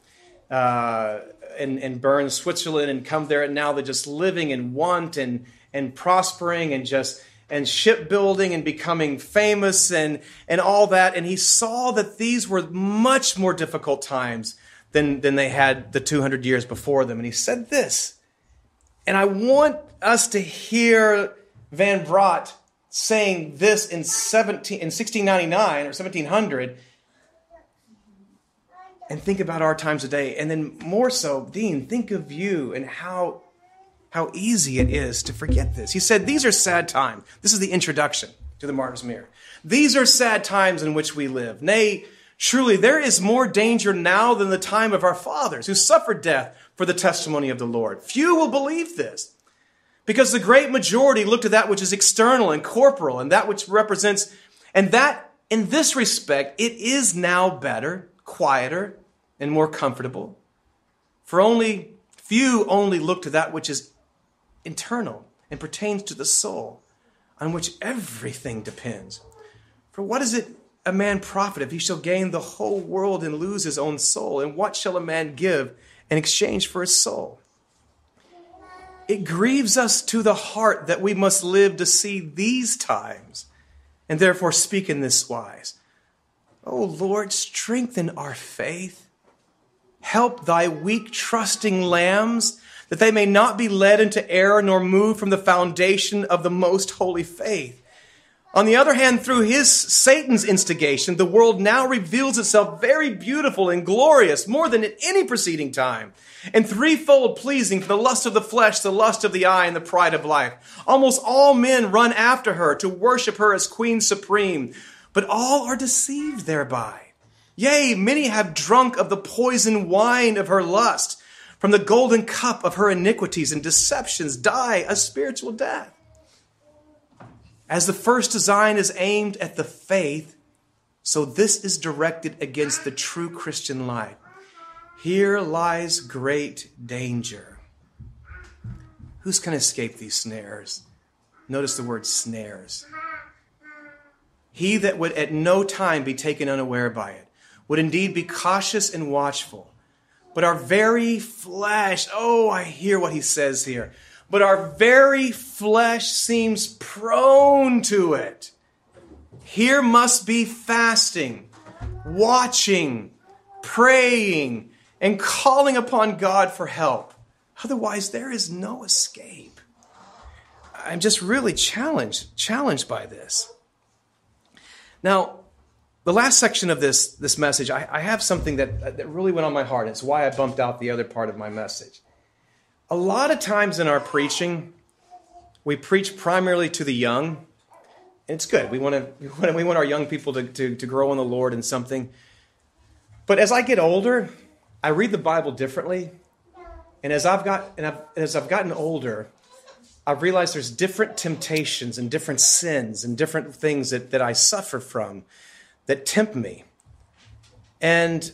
uh, and, and Bern Switzerland and come there, and now they're just living in want and, and prospering and just and shipbuilding and becoming famous and, and all that. And he saw that these were much more difficult times than, than they had the 200 years before them. And he said this, and I want us to hear Van Braght saying this in, 17, in 1699 or 1700 and think about our times today. And then more so, Dean, think of you and how how easy it is to forget this. He said, These are sad times. This is the introduction to the Martyr's Mirror. These are sad times in which we live. Nay, truly, there is more danger now than the time of our fathers who suffered death for the testimony of the Lord. Few will believe this because the great majority look to that which is external and corporal and that which represents, and that in this respect, it is now better, quieter, and more comfortable. For only few only look to that which is internal and pertains to the soul, on which everything depends. For what is it a man profit if he shall gain the whole world and lose his own soul? And what shall a man give in exchange for his soul? It grieves us to the heart that we must live to see these times and therefore speak in this wise. Oh Lord, strengthen our faith. Help thy weak, trusting lambs that they may not be led into error nor moved from the foundation of the most holy faith. On the other hand, through his Satan's instigation, the world now reveals itself very beautiful and glorious, more than at any preceding time, and threefold pleasing for the lust of the flesh, the lust of the eye, and the pride of life. Almost all men run after her to worship her as queen supreme, but all are deceived thereby. Yea, many have drunk of the poison wine of her lust. From the golden cup of her iniquities and deceptions die a spiritual death. As the first design is aimed at the faith, so this is directed against the true Christian life. Here lies great danger. Who's going to escape these snares? Notice the word snares. He that would at no time be taken unaware by it would indeed be cautious and watchful. But our very flesh, oh, I hear what he says here but our very flesh seems prone to it. Here must be fasting, watching, praying, and calling upon God for help. Otherwise, there is no escape. I'm just really challenged, challenged by this. Now, the last section of this, this message, I, I have something that, that really went on my heart. It's why I bumped out the other part of my message a lot of times in our preaching, we preach primarily to the young. And it's good. We want to we want our young people to, to, to grow in the Lord in something. But as I get older, I read the Bible differently. And as I've got and I've, as I've gotten older, I've realized there's different temptations and different sins and different things that, that I suffer from that tempt me. And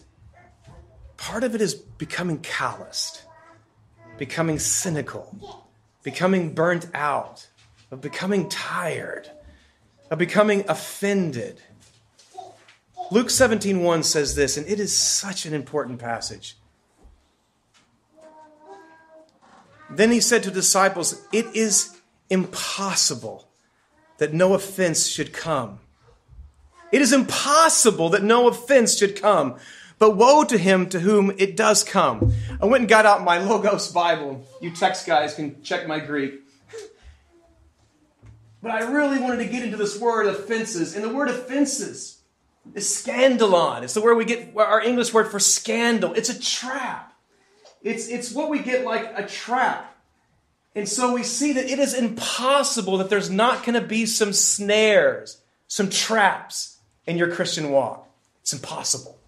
part of it is becoming calloused becoming cynical, becoming burnt out, of becoming tired, of becoming offended. Luke 17:1 says this, and it is such an important passage. Then he said to disciples, It is impossible that no offense should come. It is impossible that no offense should come. But woe to him to whom it does come. I went and got out my Logos Bible. You text guys can check my Greek. But I really wanted to get into this word offenses. And the word offenses is scandalon. It's the word we get our English word for scandal. It's a trap. It's, it's what we get like a trap. And so we see that it is impossible that there's not going to be some snares, some traps in your Christian walk. It's impossible.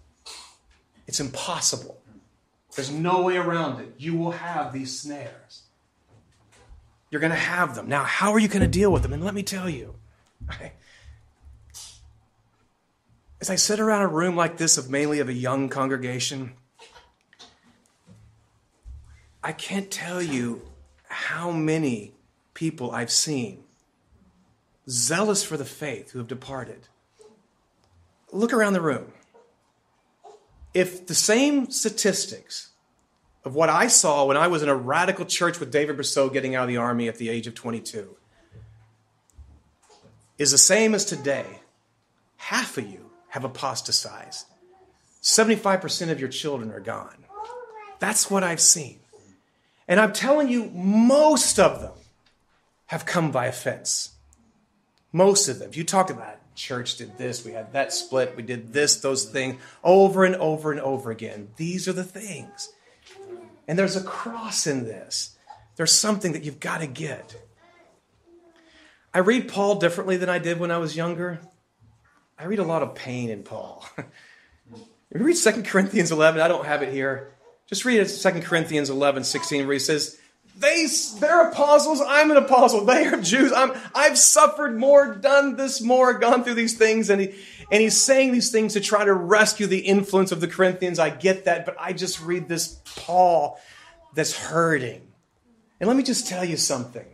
It's impossible. There's no way around it. You will have these snares. You're going to have them. Now, how are you going to deal with them? And let me tell you, as I sit around a room like this of mainly of a young congregation, I can't tell you how many people I've seen zealous for the faith who have departed. Look around the room if the same statistics of what I saw when I was in a radical church with David Brousseau getting out of the army at the age of 22 is the same as today, half of you have apostatized. 75% of your children are gone. That's what I've seen. And I'm telling you, most of them have come by offense. Most of them. If you talk about church did this, we had that split, we did this, those things, over and over and over again. These are the things. And there's a cross in this. There's something that you've got to get. I read Paul differently than I did when I was younger. I read a lot of pain in Paul. if you read 2 Corinthians 11, I don't have it here. Just read it 2 Corinthians 11, 16, where he says, they, they're apostles. I'm an apostle. They are Jews. I'm, I've suffered more, done this more, gone through these things. And, he, and he's saying these things to try to rescue the influence of the Corinthians. I get that, but I just read this Paul that's hurting. And let me just tell you something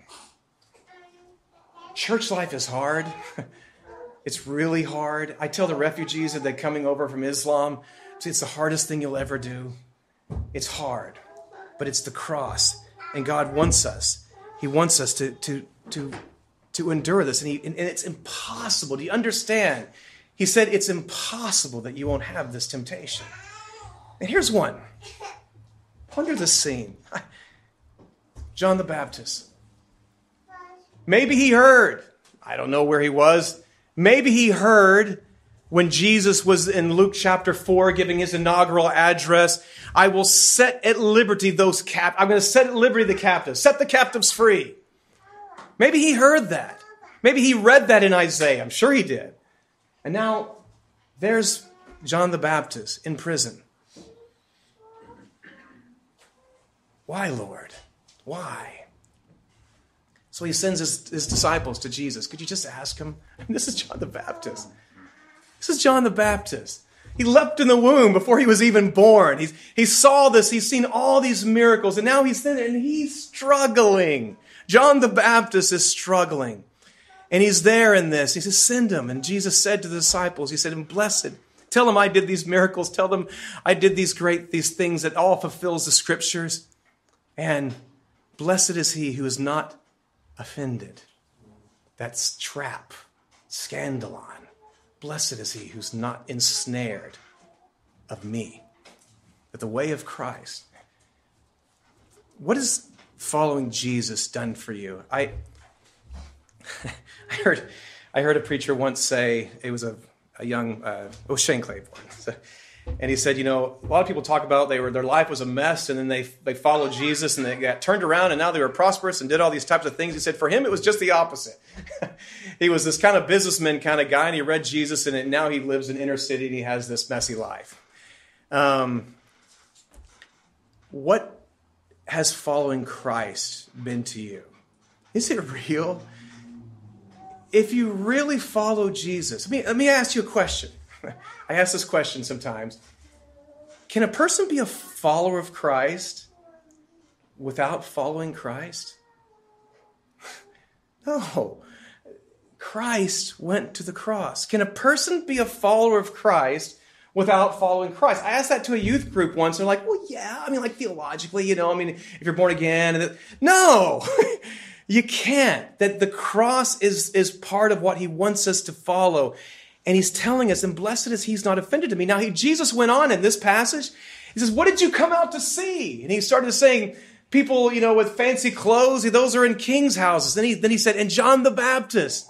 church life is hard. It's really hard. I tell the refugees that they're coming over from Islam, it's the hardest thing you'll ever do. It's hard, but it's the cross And God wants us. He wants us to, to, to, to endure this. And, he, and it's impossible. Do you understand? He said, It's impossible that you won't have this temptation. And here's one. Ponder the scene. John the Baptist. Maybe he heard. I don't know where he was. Maybe he heard when Jesus was in Luke chapter 4 giving his inaugural address, I will set at liberty those cap I'm going to set at liberty the captives, set the captives free. Maybe he heard that. Maybe he read that in Isaiah. I'm sure he did. And now there's John the Baptist in prison. Why, Lord? Why? So he sends his, his disciples to Jesus. Could you just ask him? This is John the Baptist. This is John the Baptist. He leapt in the womb before he was even born. He's, he saw this. He's seen all these miracles, and now he's in there and he's struggling. John the Baptist is struggling. And he's there in this. He says, Send him. And Jesus said to the disciples, He said, "And blessed. Tell them I did these miracles. Tell them I did these great these things that all fulfills the scriptures. And blessed is he who is not offended. That's trap, scandalon. Blessed is he who's not ensnared of me. But the way of Christ. What has following Jesus done for you? I, I heard, I heard a preacher once say it was a, a young, uh, was Shane Claiborne. So, and he said, you know, a lot of people talk about they were their life was a mess, and then they they followed Jesus, and they got turned around, and now they were prosperous and did all these types of things. He said, for him, it was just the opposite. he was this kind of businessman kind of guy, and he read Jesus, and now he lives in inner city, and he has this messy life. Um, what has following Christ been to you? Is it real? If you really follow Jesus, let me ask you a question. I ask this question sometimes. Can a person be a follower of Christ without following Christ? No. Christ went to the cross. Can a person be a follower of Christ without following Christ? I asked that to a youth group once. And they're like, well, yeah. I mean, like theologically, you know, I mean, if you're born again. No, you can't. That the cross is, is part of what he wants us to follow. And he's telling us, and blessed is he's not offended to me. Now, he, Jesus went on in this passage. He says, What did you come out to see? And he started saying, People, you know, with fancy clothes, those are in king's houses. Then he, then he said, And John the Baptist,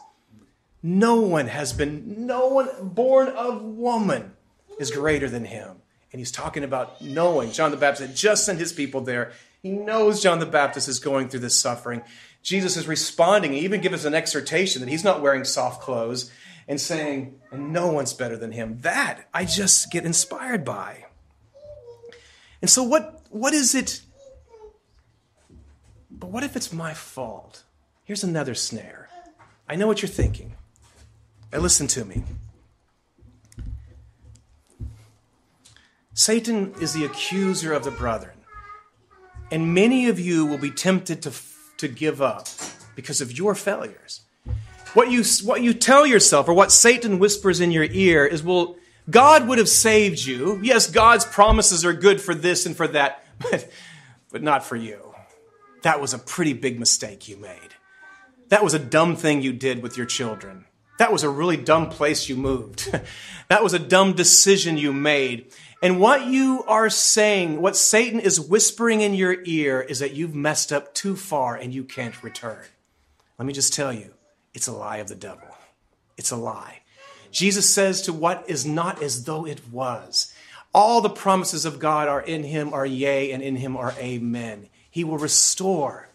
no one has been, no one born of woman is greater than him. And he's talking about knowing John the Baptist just sent his people there. He knows John the Baptist is going through this suffering. Jesus is responding. He even gives us an exhortation that he's not wearing soft clothes and saying, and no one's better than him. That I just get inspired by. And so what what is it? But what if it's my fault? Here's another snare. I know what you're thinking. Now listen to me. Satan is the accuser of the brethren. And many of you will be tempted to, to give up because of your failures. What you, what you tell yourself, or what Satan whispers in your ear, is, well, God would have saved you. Yes, God's promises are good for this and for that, but, but not for you. That was a pretty big mistake you made. That was a dumb thing you did with your children. That was a really dumb place you moved. that was a dumb decision you made. And what you are saying, what Satan is whispering in your ear, is that you've messed up too far and you can't return. Let me just tell you it's a lie of the devil. It's a lie. Jesus says to what is not as though it was. All the promises of God are in him are yea, and in him are amen. He will restore.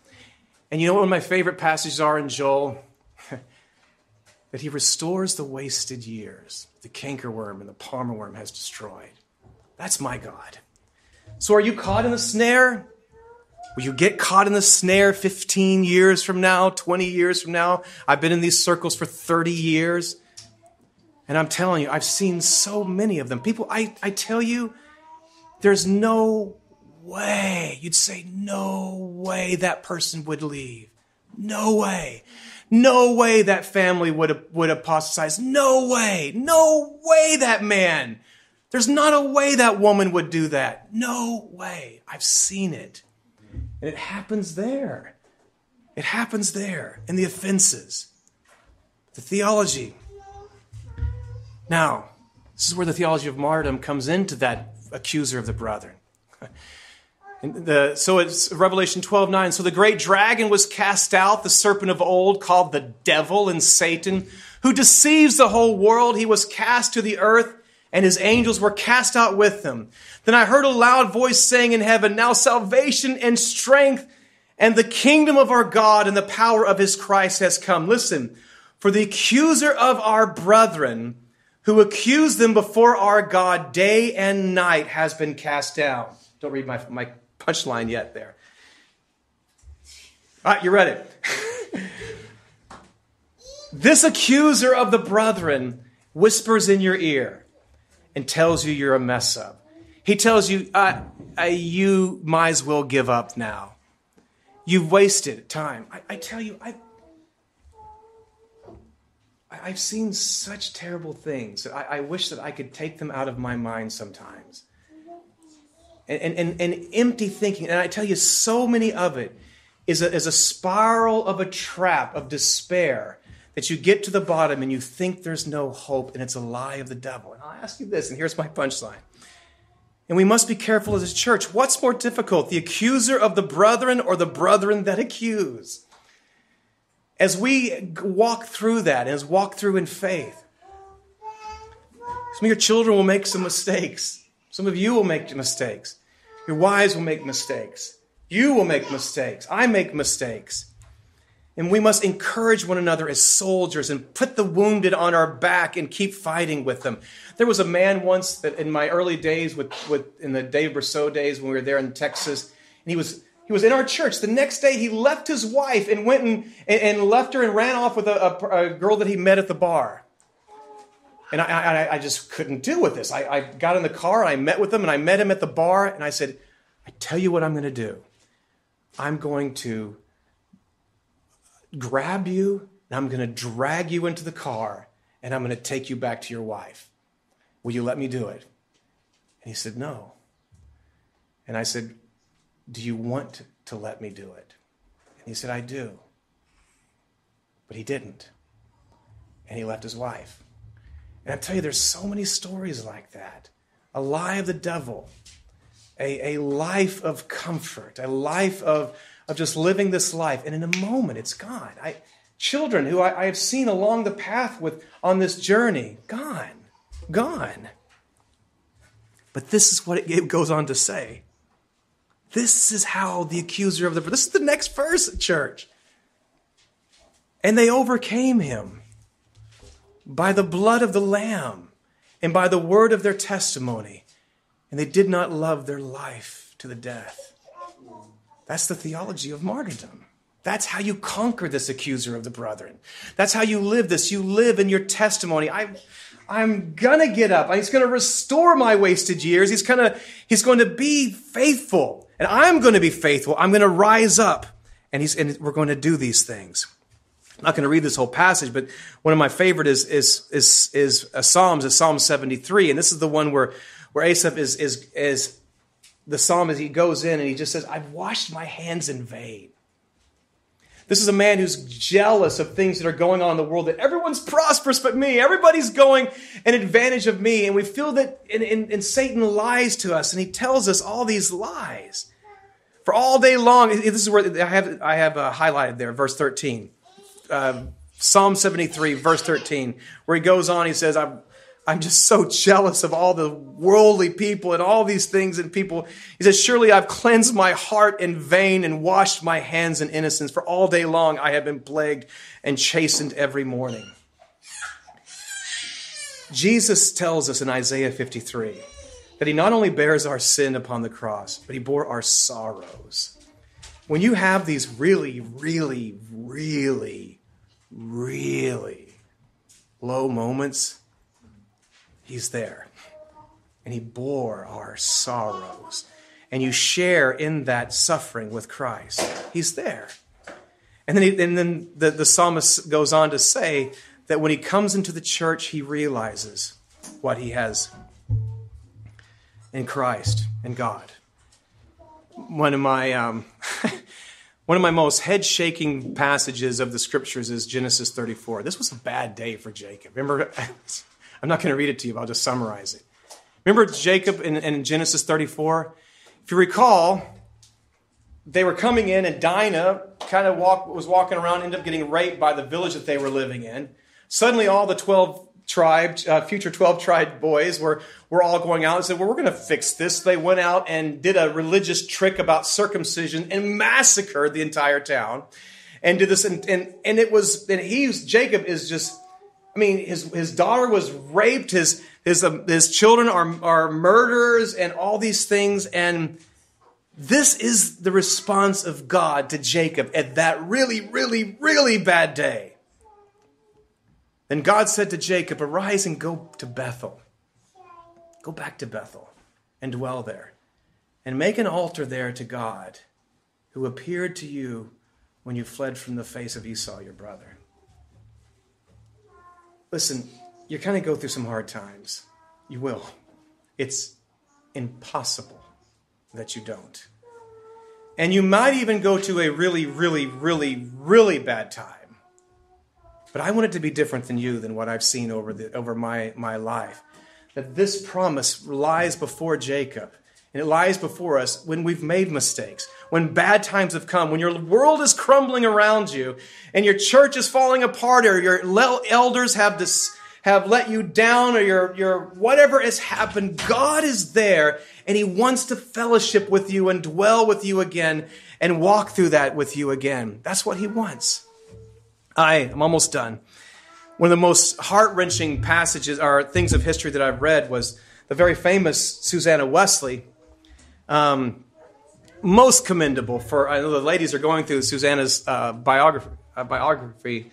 And you know what my favorite passages are in Joel? that he restores the wasted years the cankerworm and the palmer worm has destroyed. That's my God. So are you caught in the snare? Will you get caught in the snare 15 years from now, 20 years from now? I've been in these circles for 30 years. And I'm telling you, I've seen so many of them. People, I, I tell you, there's no way. You'd say, no way that person would leave. No way. No way that family would, would apostatize. No way. No way that man. There's not a way that woman would do that. No way. I've seen it. And it happens there. It happens there in the offenses. The theology. Now, this is where the theology of martyrdom comes into that accuser of the brethren. The, so it's Revelation 12 9. So the great dragon was cast out, the serpent of old, called the devil and Satan, who deceives the whole world. He was cast to the earth, and his angels were cast out with him. Then I heard a loud voice saying in heaven, Now salvation and strength and the kingdom of our God and the power of his Christ has come. Listen, for the accuser of our brethren, who accused them before our God day and night, has been cast down. Don't read my, my punchline yet there. All right, you read it. this accuser of the brethren whispers in your ear and tells you you're a mess up. He tells you, uh, uh, you might as well give up now. You've wasted time. I, I tell you, I, I've seen such terrible things. I, I wish that I could take them out of my mind sometimes and, and, and empty thinking. And I tell you, so many of it is a, is a spiral of a trap of despair that you get to the bottom and you think there's no hope and it's a lie of the devil. And I'll ask you this, and here's my punchline. And we must be careful as a church. What's more difficult, the accuser of the brethren or the brethren that accuse? As we walk through that, as walk through in faith, some of your children will make some mistakes. Some of you will make mistakes. Your wives will make mistakes. You will make mistakes. I make mistakes. And we must encourage one another as soldiers and put the wounded on our back and keep fighting with them. There was a man once that in my early days with, with in the Dave Brousseau days when we were there in Texas, and he was he was in our church. The next day he left his wife and went and, and left her and ran off with a, a, a girl that he met at the bar. And I, I, I just couldn't deal with this. I, I got in the car and I met with him and I met him at the bar and I said, I tell you what I'm going to do. I'm going to grab you and I'm going to drag you into the car and I'm going to take you back to your wife. Will you let me do it? And he said, No. And I said, Do you want to let me do it? And he said, I do. But he didn't. And he left his wife. And I tell you, there's so many stories like that. A lie of the devil, a, a life of comfort, a life of, of just living this life. And in a moment, it's gone. I, children who I, I have seen along the path with on this journey, gone, gone. But this is what it goes on to say. This is how the accuser of the this is the next verse, church. And they overcame him by the blood of the Lamb and by the word of their testimony. And they did not love their life to the death. That's the theology of martyrdom. That's how you conquer this accuser of the brethren. That's how you live this. You live in your testimony. I, I'm gonna get up. He's gonna restore my wasted years. He's gonna, he's going to be faithful. And I'm gonna be faithful. I'm gonna rise up. And he's, and we're going to do these things. I'm not going to read this whole passage, but one of my favorite is is is is a Psalms is Psalm 73, and this is the one where where Asaph is is is the psalm as he goes in and he just says, "I've washed my hands in vain." This is a man who's jealous of things that are going on in the world, that everyone's prosperous but me. Everybody's going an advantage of me. And we feel that, and, and, and Satan lies to us, and he tells us all these lies. For all day long, this is where I have, I have uh, highlighted there, verse 13 uh, Psalm 73, verse 13, where he goes on, he says, I'm, I'm just so jealous of all the worldly people and all these things and people. He says, Surely I've cleansed my heart in vain and washed my hands in innocence. For all day long I have been plagued and chastened every morning. Jesus tells us in Isaiah 53 that he not only bears our sin upon the cross, but he bore our sorrows. When you have these really, really, really really low moments, He's there. And He bore our sorrows. And you share in that suffering with Christ. He's there. And then, he, and then the, the psalmist goes on to say that when he comes into the church, he realizes what he has in Christ and God. one of my um, one of my most head shaking passages of the scriptures is Genesis 34. This was a bad day for Jacob. Remember, I'm not going to read it to you, but I'll just summarize it. Remember Jacob in, in Genesis 34? If you recall, they were coming in, and Dinah kind of walk, was walking around, ended up getting raped by the village that they were living in. Suddenly, all the 12 tribe, uh, future 12 tribe boys were, were all going out and said, well, we're going to fix this. They went out and did a religious trick about circumcision and massacred the entire town and did this. And, and, and it was, and he's, Jacob is just, I mean, his, his daughter was raped. His, his, um, his children are, are murderers and all these things. And this is the response of God to Jacob at that really, really, really bad day. Then God said to Jacob, Arise and go to Bethel. Go back to Bethel and dwell there, and make an altar there to God, who appeared to you when you fled from the face of Esau, your brother. Listen, you're going to go through some hard times. You will. It's impossible that you don't. And you might even go to a really, really, really, really bad time. But I want it to be different than you, than what I've seen over, the, over my, my life. That this promise lies before Jacob, and it lies before us when we've made mistakes, when bad times have come, when your world is crumbling around you, and your church is falling apart, or your elders have this have let you down or your, your whatever has happened, God is there and He wants to fellowship with you and dwell with you again and walk through that with you again. That's what He wants. I am almost done. One of the most heart wrenching passages or things of history that I've read was the very famous Susanna Wesley. Um, most commendable for, I know the ladies are going through Susanna's uh, biography, uh, biography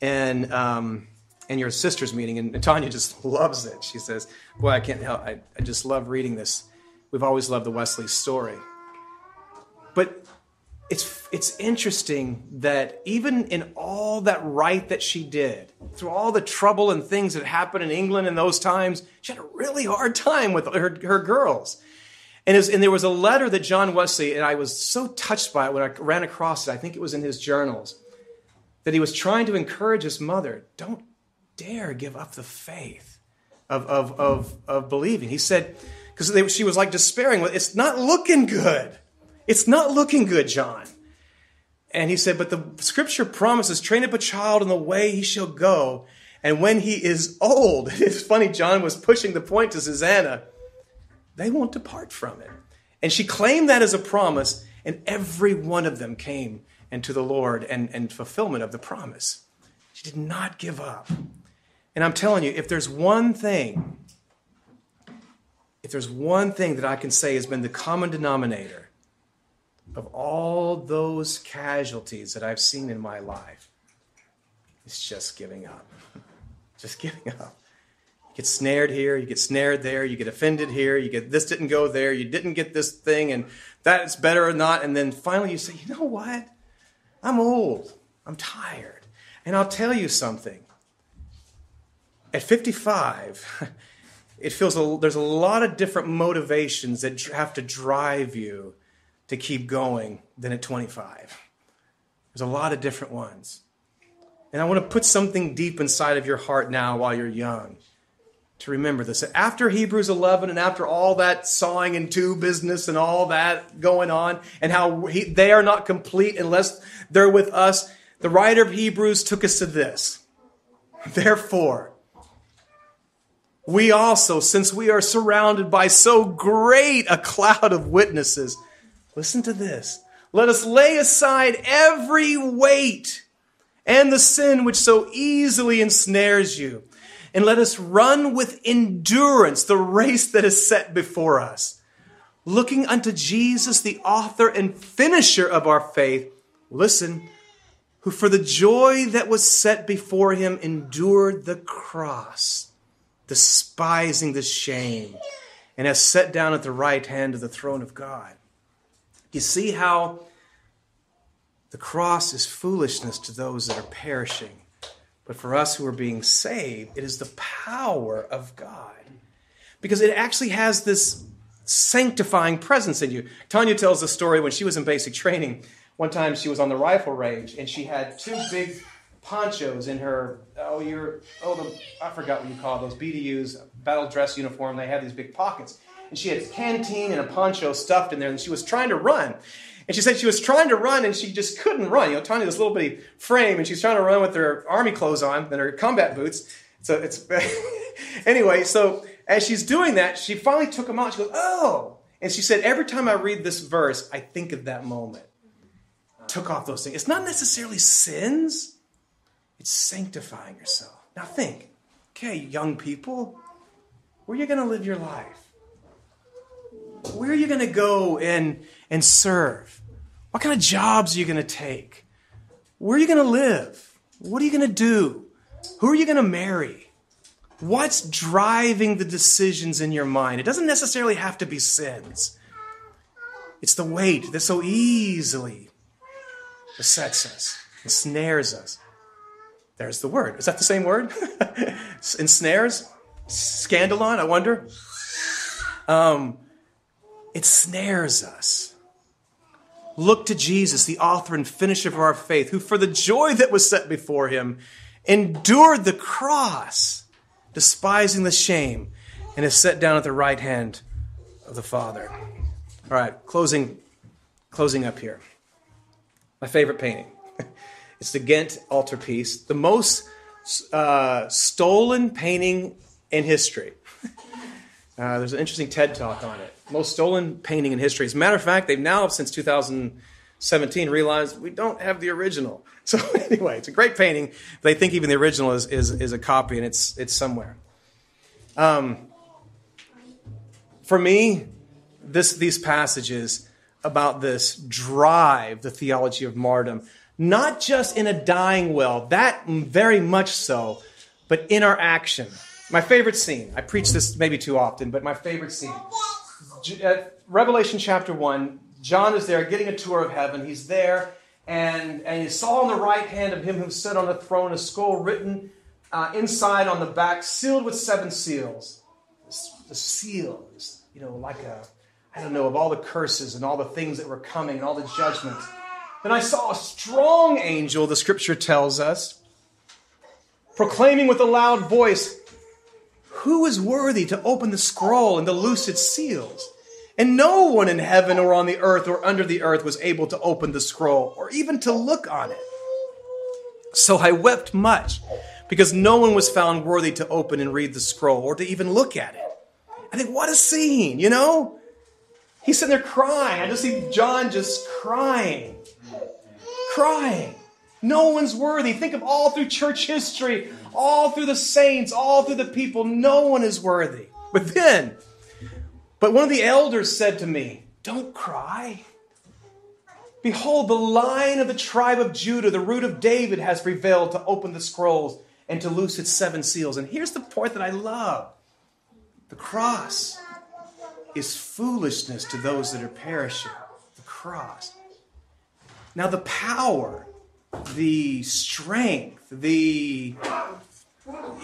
and, um, and your sister's meeting, and Tanya just loves it. She says, Boy, I can't help, I, I just love reading this. We've always loved the Wesley story. But it's it's interesting that even in all that right that she did, through all the trouble and things that happened in England in those times, she had a really hard time with her, her girls. And, was, and there was a letter that John Wesley, and I was so touched by it when I ran across it, I think it was in his journals, that he was trying to encourage his mother don't dare give up the faith of, of, of, of believing. He said, because she was like despairing, it's not looking good. It's not looking good, John. And he said, But the scripture promises, train up a child in the way he shall go. And when he is old, it's funny, John was pushing the point to Susanna, they won't depart from it. And she claimed that as a promise, and every one of them came and to the Lord and, and fulfillment of the promise. She did not give up. And I'm telling you, if there's one thing, if there's one thing that I can say has been the common denominator of all those casualties that I've seen in my life, it's just giving up. Just giving up. You get snared here, you get snared there, you get offended here, you get this didn't go there, you didn't get this thing, and that's better or not. And then finally you say, you know what? I'm old. I'm tired. And I'll tell you something. At 55, it feels a, there's a lot of different motivations that have to drive you to keep going than at 25. There's a lot of different ones. And I want to put something deep inside of your heart now while you're young to remember this. After Hebrews 11 and after all that sawing and two business and all that going on, and how he, they are not complete unless they're with us, the writer of Hebrews took us to this. Therefore, we also, since we are surrounded by so great a cloud of witnesses, Listen to this. Let us lay aside every weight and the sin which so easily ensnares you, and let us run with endurance the race that is set before us. Looking unto Jesus, the author and finisher of our faith, listen, who for the joy that was set before him endured the cross, despising the shame, and has sat down at the right hand of the throne of God. You see how the cross is foolishness to those that are perishing. But for us who are being saved, it is the power of God. Because it actually has this sanctifying presence in you. Tanya tells the story when she was in basic training. One time she was on the rifle range and she had two big ponchos in her oh you're oh the I forgot what you call those BDUs battle dress uniform. They have these big pockets, and she had a canteen and a poncho stuffed in there, and she was trying to run. And she said she was trying to run and she just couldn't run. You know, tiny this little bitty frame, and she's trying to run with her army clothes on and her combat boots. So it's anyway. So as she's doing that, she finally took them out. She goes, "Oh!" And she said, "Every time I read this verse, I think of that moment." Took off those things. It's not necessarily sins. It's sanctifying yourself. Now think, okay, young people, where are you going to live your life? Where are you going to go and, and serve? What kind of jobs are you going to take? Where are you going to live? What are you going to do? Who are you going to marry? What's driving the decisions in your mind? It doesn't necessarily have to be sins. It's the weight that so easily besets us, ensnares us. There's the word. Is that the same word? Ensnares? Scandalon, I wonder? Um, it snares us. Look to Jesus, the author and finisher of our faith, who for the joy that was set before him endured the cross, despising the shame, and is set down at the right hand of the Father. All right, closing, closing up here. My favorite painting. It's the Ghent altarpiece, the most uh, stolen painting in history. Uh, there's an interesting TED talk on it. Most stolen painting in history. As a matter of fact, they've now, since 2017, realized we don't have the original. So anyway, it's a great painting. They think even the original is, is, is a copy, and it's, it's somewhere. Um, for me, this, these passages about this drive the theology of martyrdom not just in a dying well, that very much so, but in our action. My favorite scene, I preach this maybe too often, but my favorite scene. Revelation chapter 1, John is there getting a tour of heaven. He's there, and, and he saw on the right hand of him who sat on the throne a scroll written uh, inside on the back, sealed with seven seals. The seal is, you know, like a, I don't know, of all the curses and all the things that were coming and all the judgments. Then I saw a strong angel, the scripture tells us, proclaiming with a loud voice, Who is worthy to open the scroll and to loose its seals? And no one in heaven or on the earth or under the earth was able to open the scroll or even to look on it. So I wept much because no one was found worthy to open and read the scroll or to even look at it. I think, what a scene, you know? He's sitting there crying. I just see John just crying crying. No one's worthy. Think of all through church history, all through the saints, all through the people. No one is worthy. But then, but one of the elders said to me, Don't cry. Behold, the lion of the tribe of Judah, the root of David, has prevailed to open the scrolls and to loose its seven seals. And here's the point that I love the cross is foolishness to those that are perishing. The cross. Now, the power, the strength, the,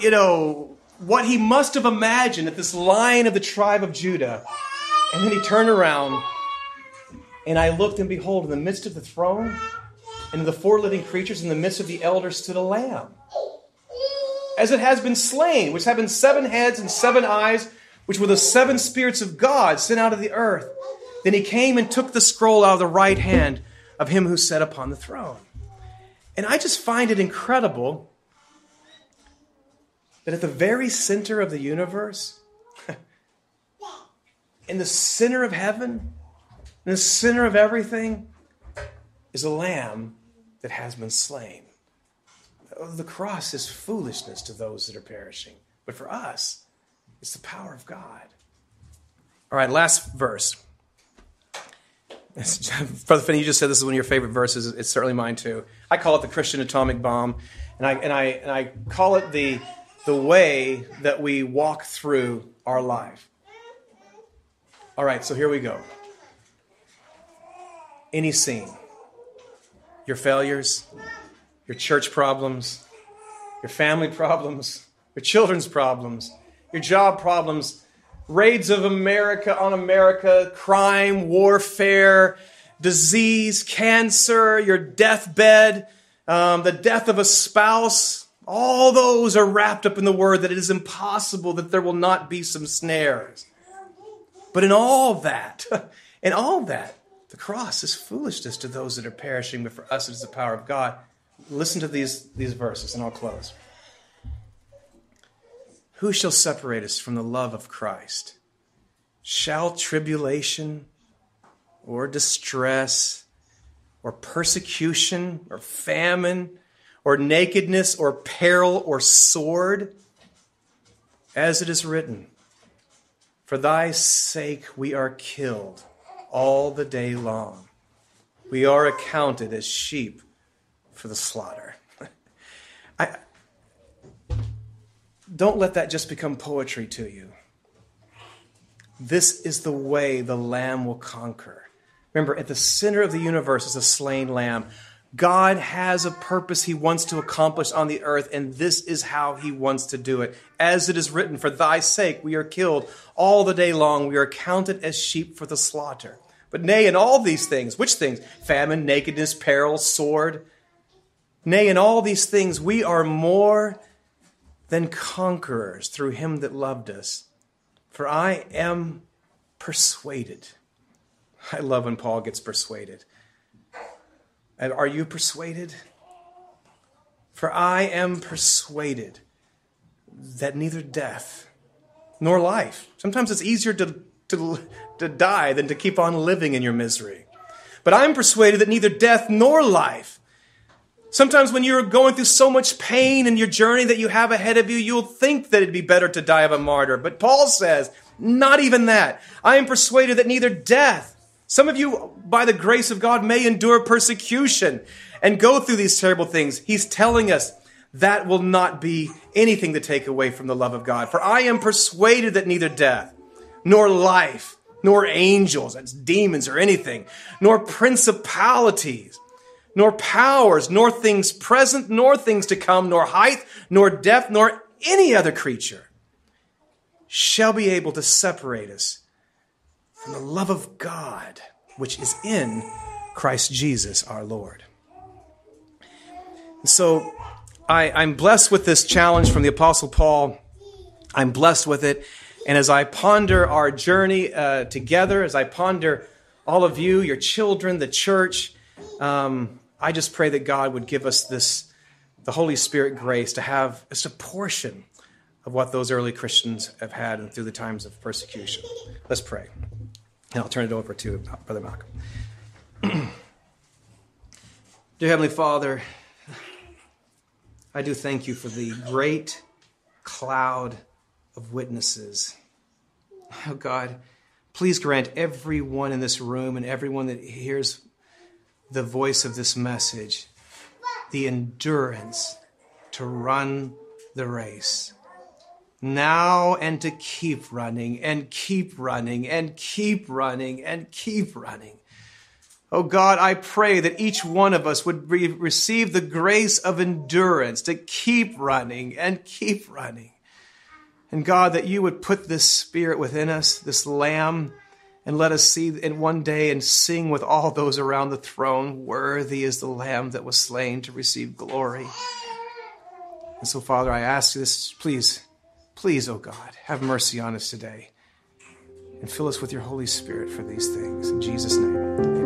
you know, what he must have imagined at this lion of the tribe of Judah. And then he turned around, and I looked, and behold, in the midst of the throne and the four living creatures, in the midst of the elders, stood a lamb. As it has been slain, which having seven heads and seven eyes, which were the seven spirits of God sent out of the earth. Then he came and took the scroll out of the right hand of him who sat upon the throne. And I just find it incredible that at the very center of the universe, in the center of heaven, in the center of everything, is a lamb that has been slain. Oh, the cross is foolishness to those that are perishing, but for us, it's the power of God. All right, last verse. Brother Finney, you just said this is one of your favorite verses. It's certainly mine too. I call it the Christian atomic bomb, and I and I and I call it the the way that we walk through our life. All right, so here we go. Any scene, your failures, your church problems, your family problems, your children's problems, your job problems, raids of America on America, crime, warfare, disease, cancer, your deathbed, um, the death of a spouse, all those are wrapped up in the word that it is impossible that there will not be some snares. But in all that, in all that, the cross is foolishness to those that are perishing, but for us it is the power of God. Listen to these, these verses, and I'll close. Who shall separate us from the love of Christ? Shall tribulation or distress or persecution or famine or nakedness or peril or sword? As it is written, For thy sake we are killed all the day long. We are accounted as sheep for the slaughter. I, don't let that just become poetry to you. This is the way the Lamb will conquer. Remember, at the center of the universe is a slain Lamb. God has a purpose he wants to accomplish on the earth, and this is how he wants to do it. As it is written, For thy sake we are killed all the day long, we are counted as sheep for the slaughter. But nay, in all these things, which things? Famine, nakedness, peril, sword. Nay, in all these things, we are more than conquerors through him that loved us. For I am persuaded. I love when Paul gets persuaded. And are you persuaded? For I am persuaded that neither death nor life, sometimes it's easier to, to, to die than to keep on living in your misery. But I'm persuaded that neither death nor life, Sometimes when you're going through so much pain in your journey that you have ahead of you, you'll think that it'd be better to die of a martyr. But Paul says, not even that. I am persuaded that neither death, some of you, by the grace of God, may endure persecution and go through these terrible things. He's telling us that will not be anything to take away from the love of God. For I am persuaded that neither death, nor life, nor angels, that's demons or anything, nor principalities, nor powers, nor things present, nor things to come, nor height, nor depth, nor any other creature shall be able to separate us from the love of God, which is in Christ Jesus our Lord. And so I, I'm blessed with this challenge from the Apostle Paul. I'm blessed with it. And as I ponder our journey uh, together, as I ponder all of you, your children, the church, um, I just pray that God would give us this, the Holy Spirit grace to have just a portion of what those early Christians have had and through the times of persecution. Let's pray. And I'll turn it over to uh, Brother Malcolm. Dear Heavenly Father, I do thank you for the great cloud of witnesses. Oh God, please grant everyone in this room and everyone that hears the voice of this message the endurance to run the race. Now and to keep running and keep running and keep running and keep running. Oh God, I pray that each one of us would re- receive the grace of endurance to keep running and keep running. And God, that you would put this spirit within us, this lamb and let us see in one day and sing with all those around the throne, Worthy is the Lamb that was slain to receive glory. And so, Father, I ask this, please, please, oh God, have mercy on us today and fill us with your Holy Spirit for these things. In Jesus' name.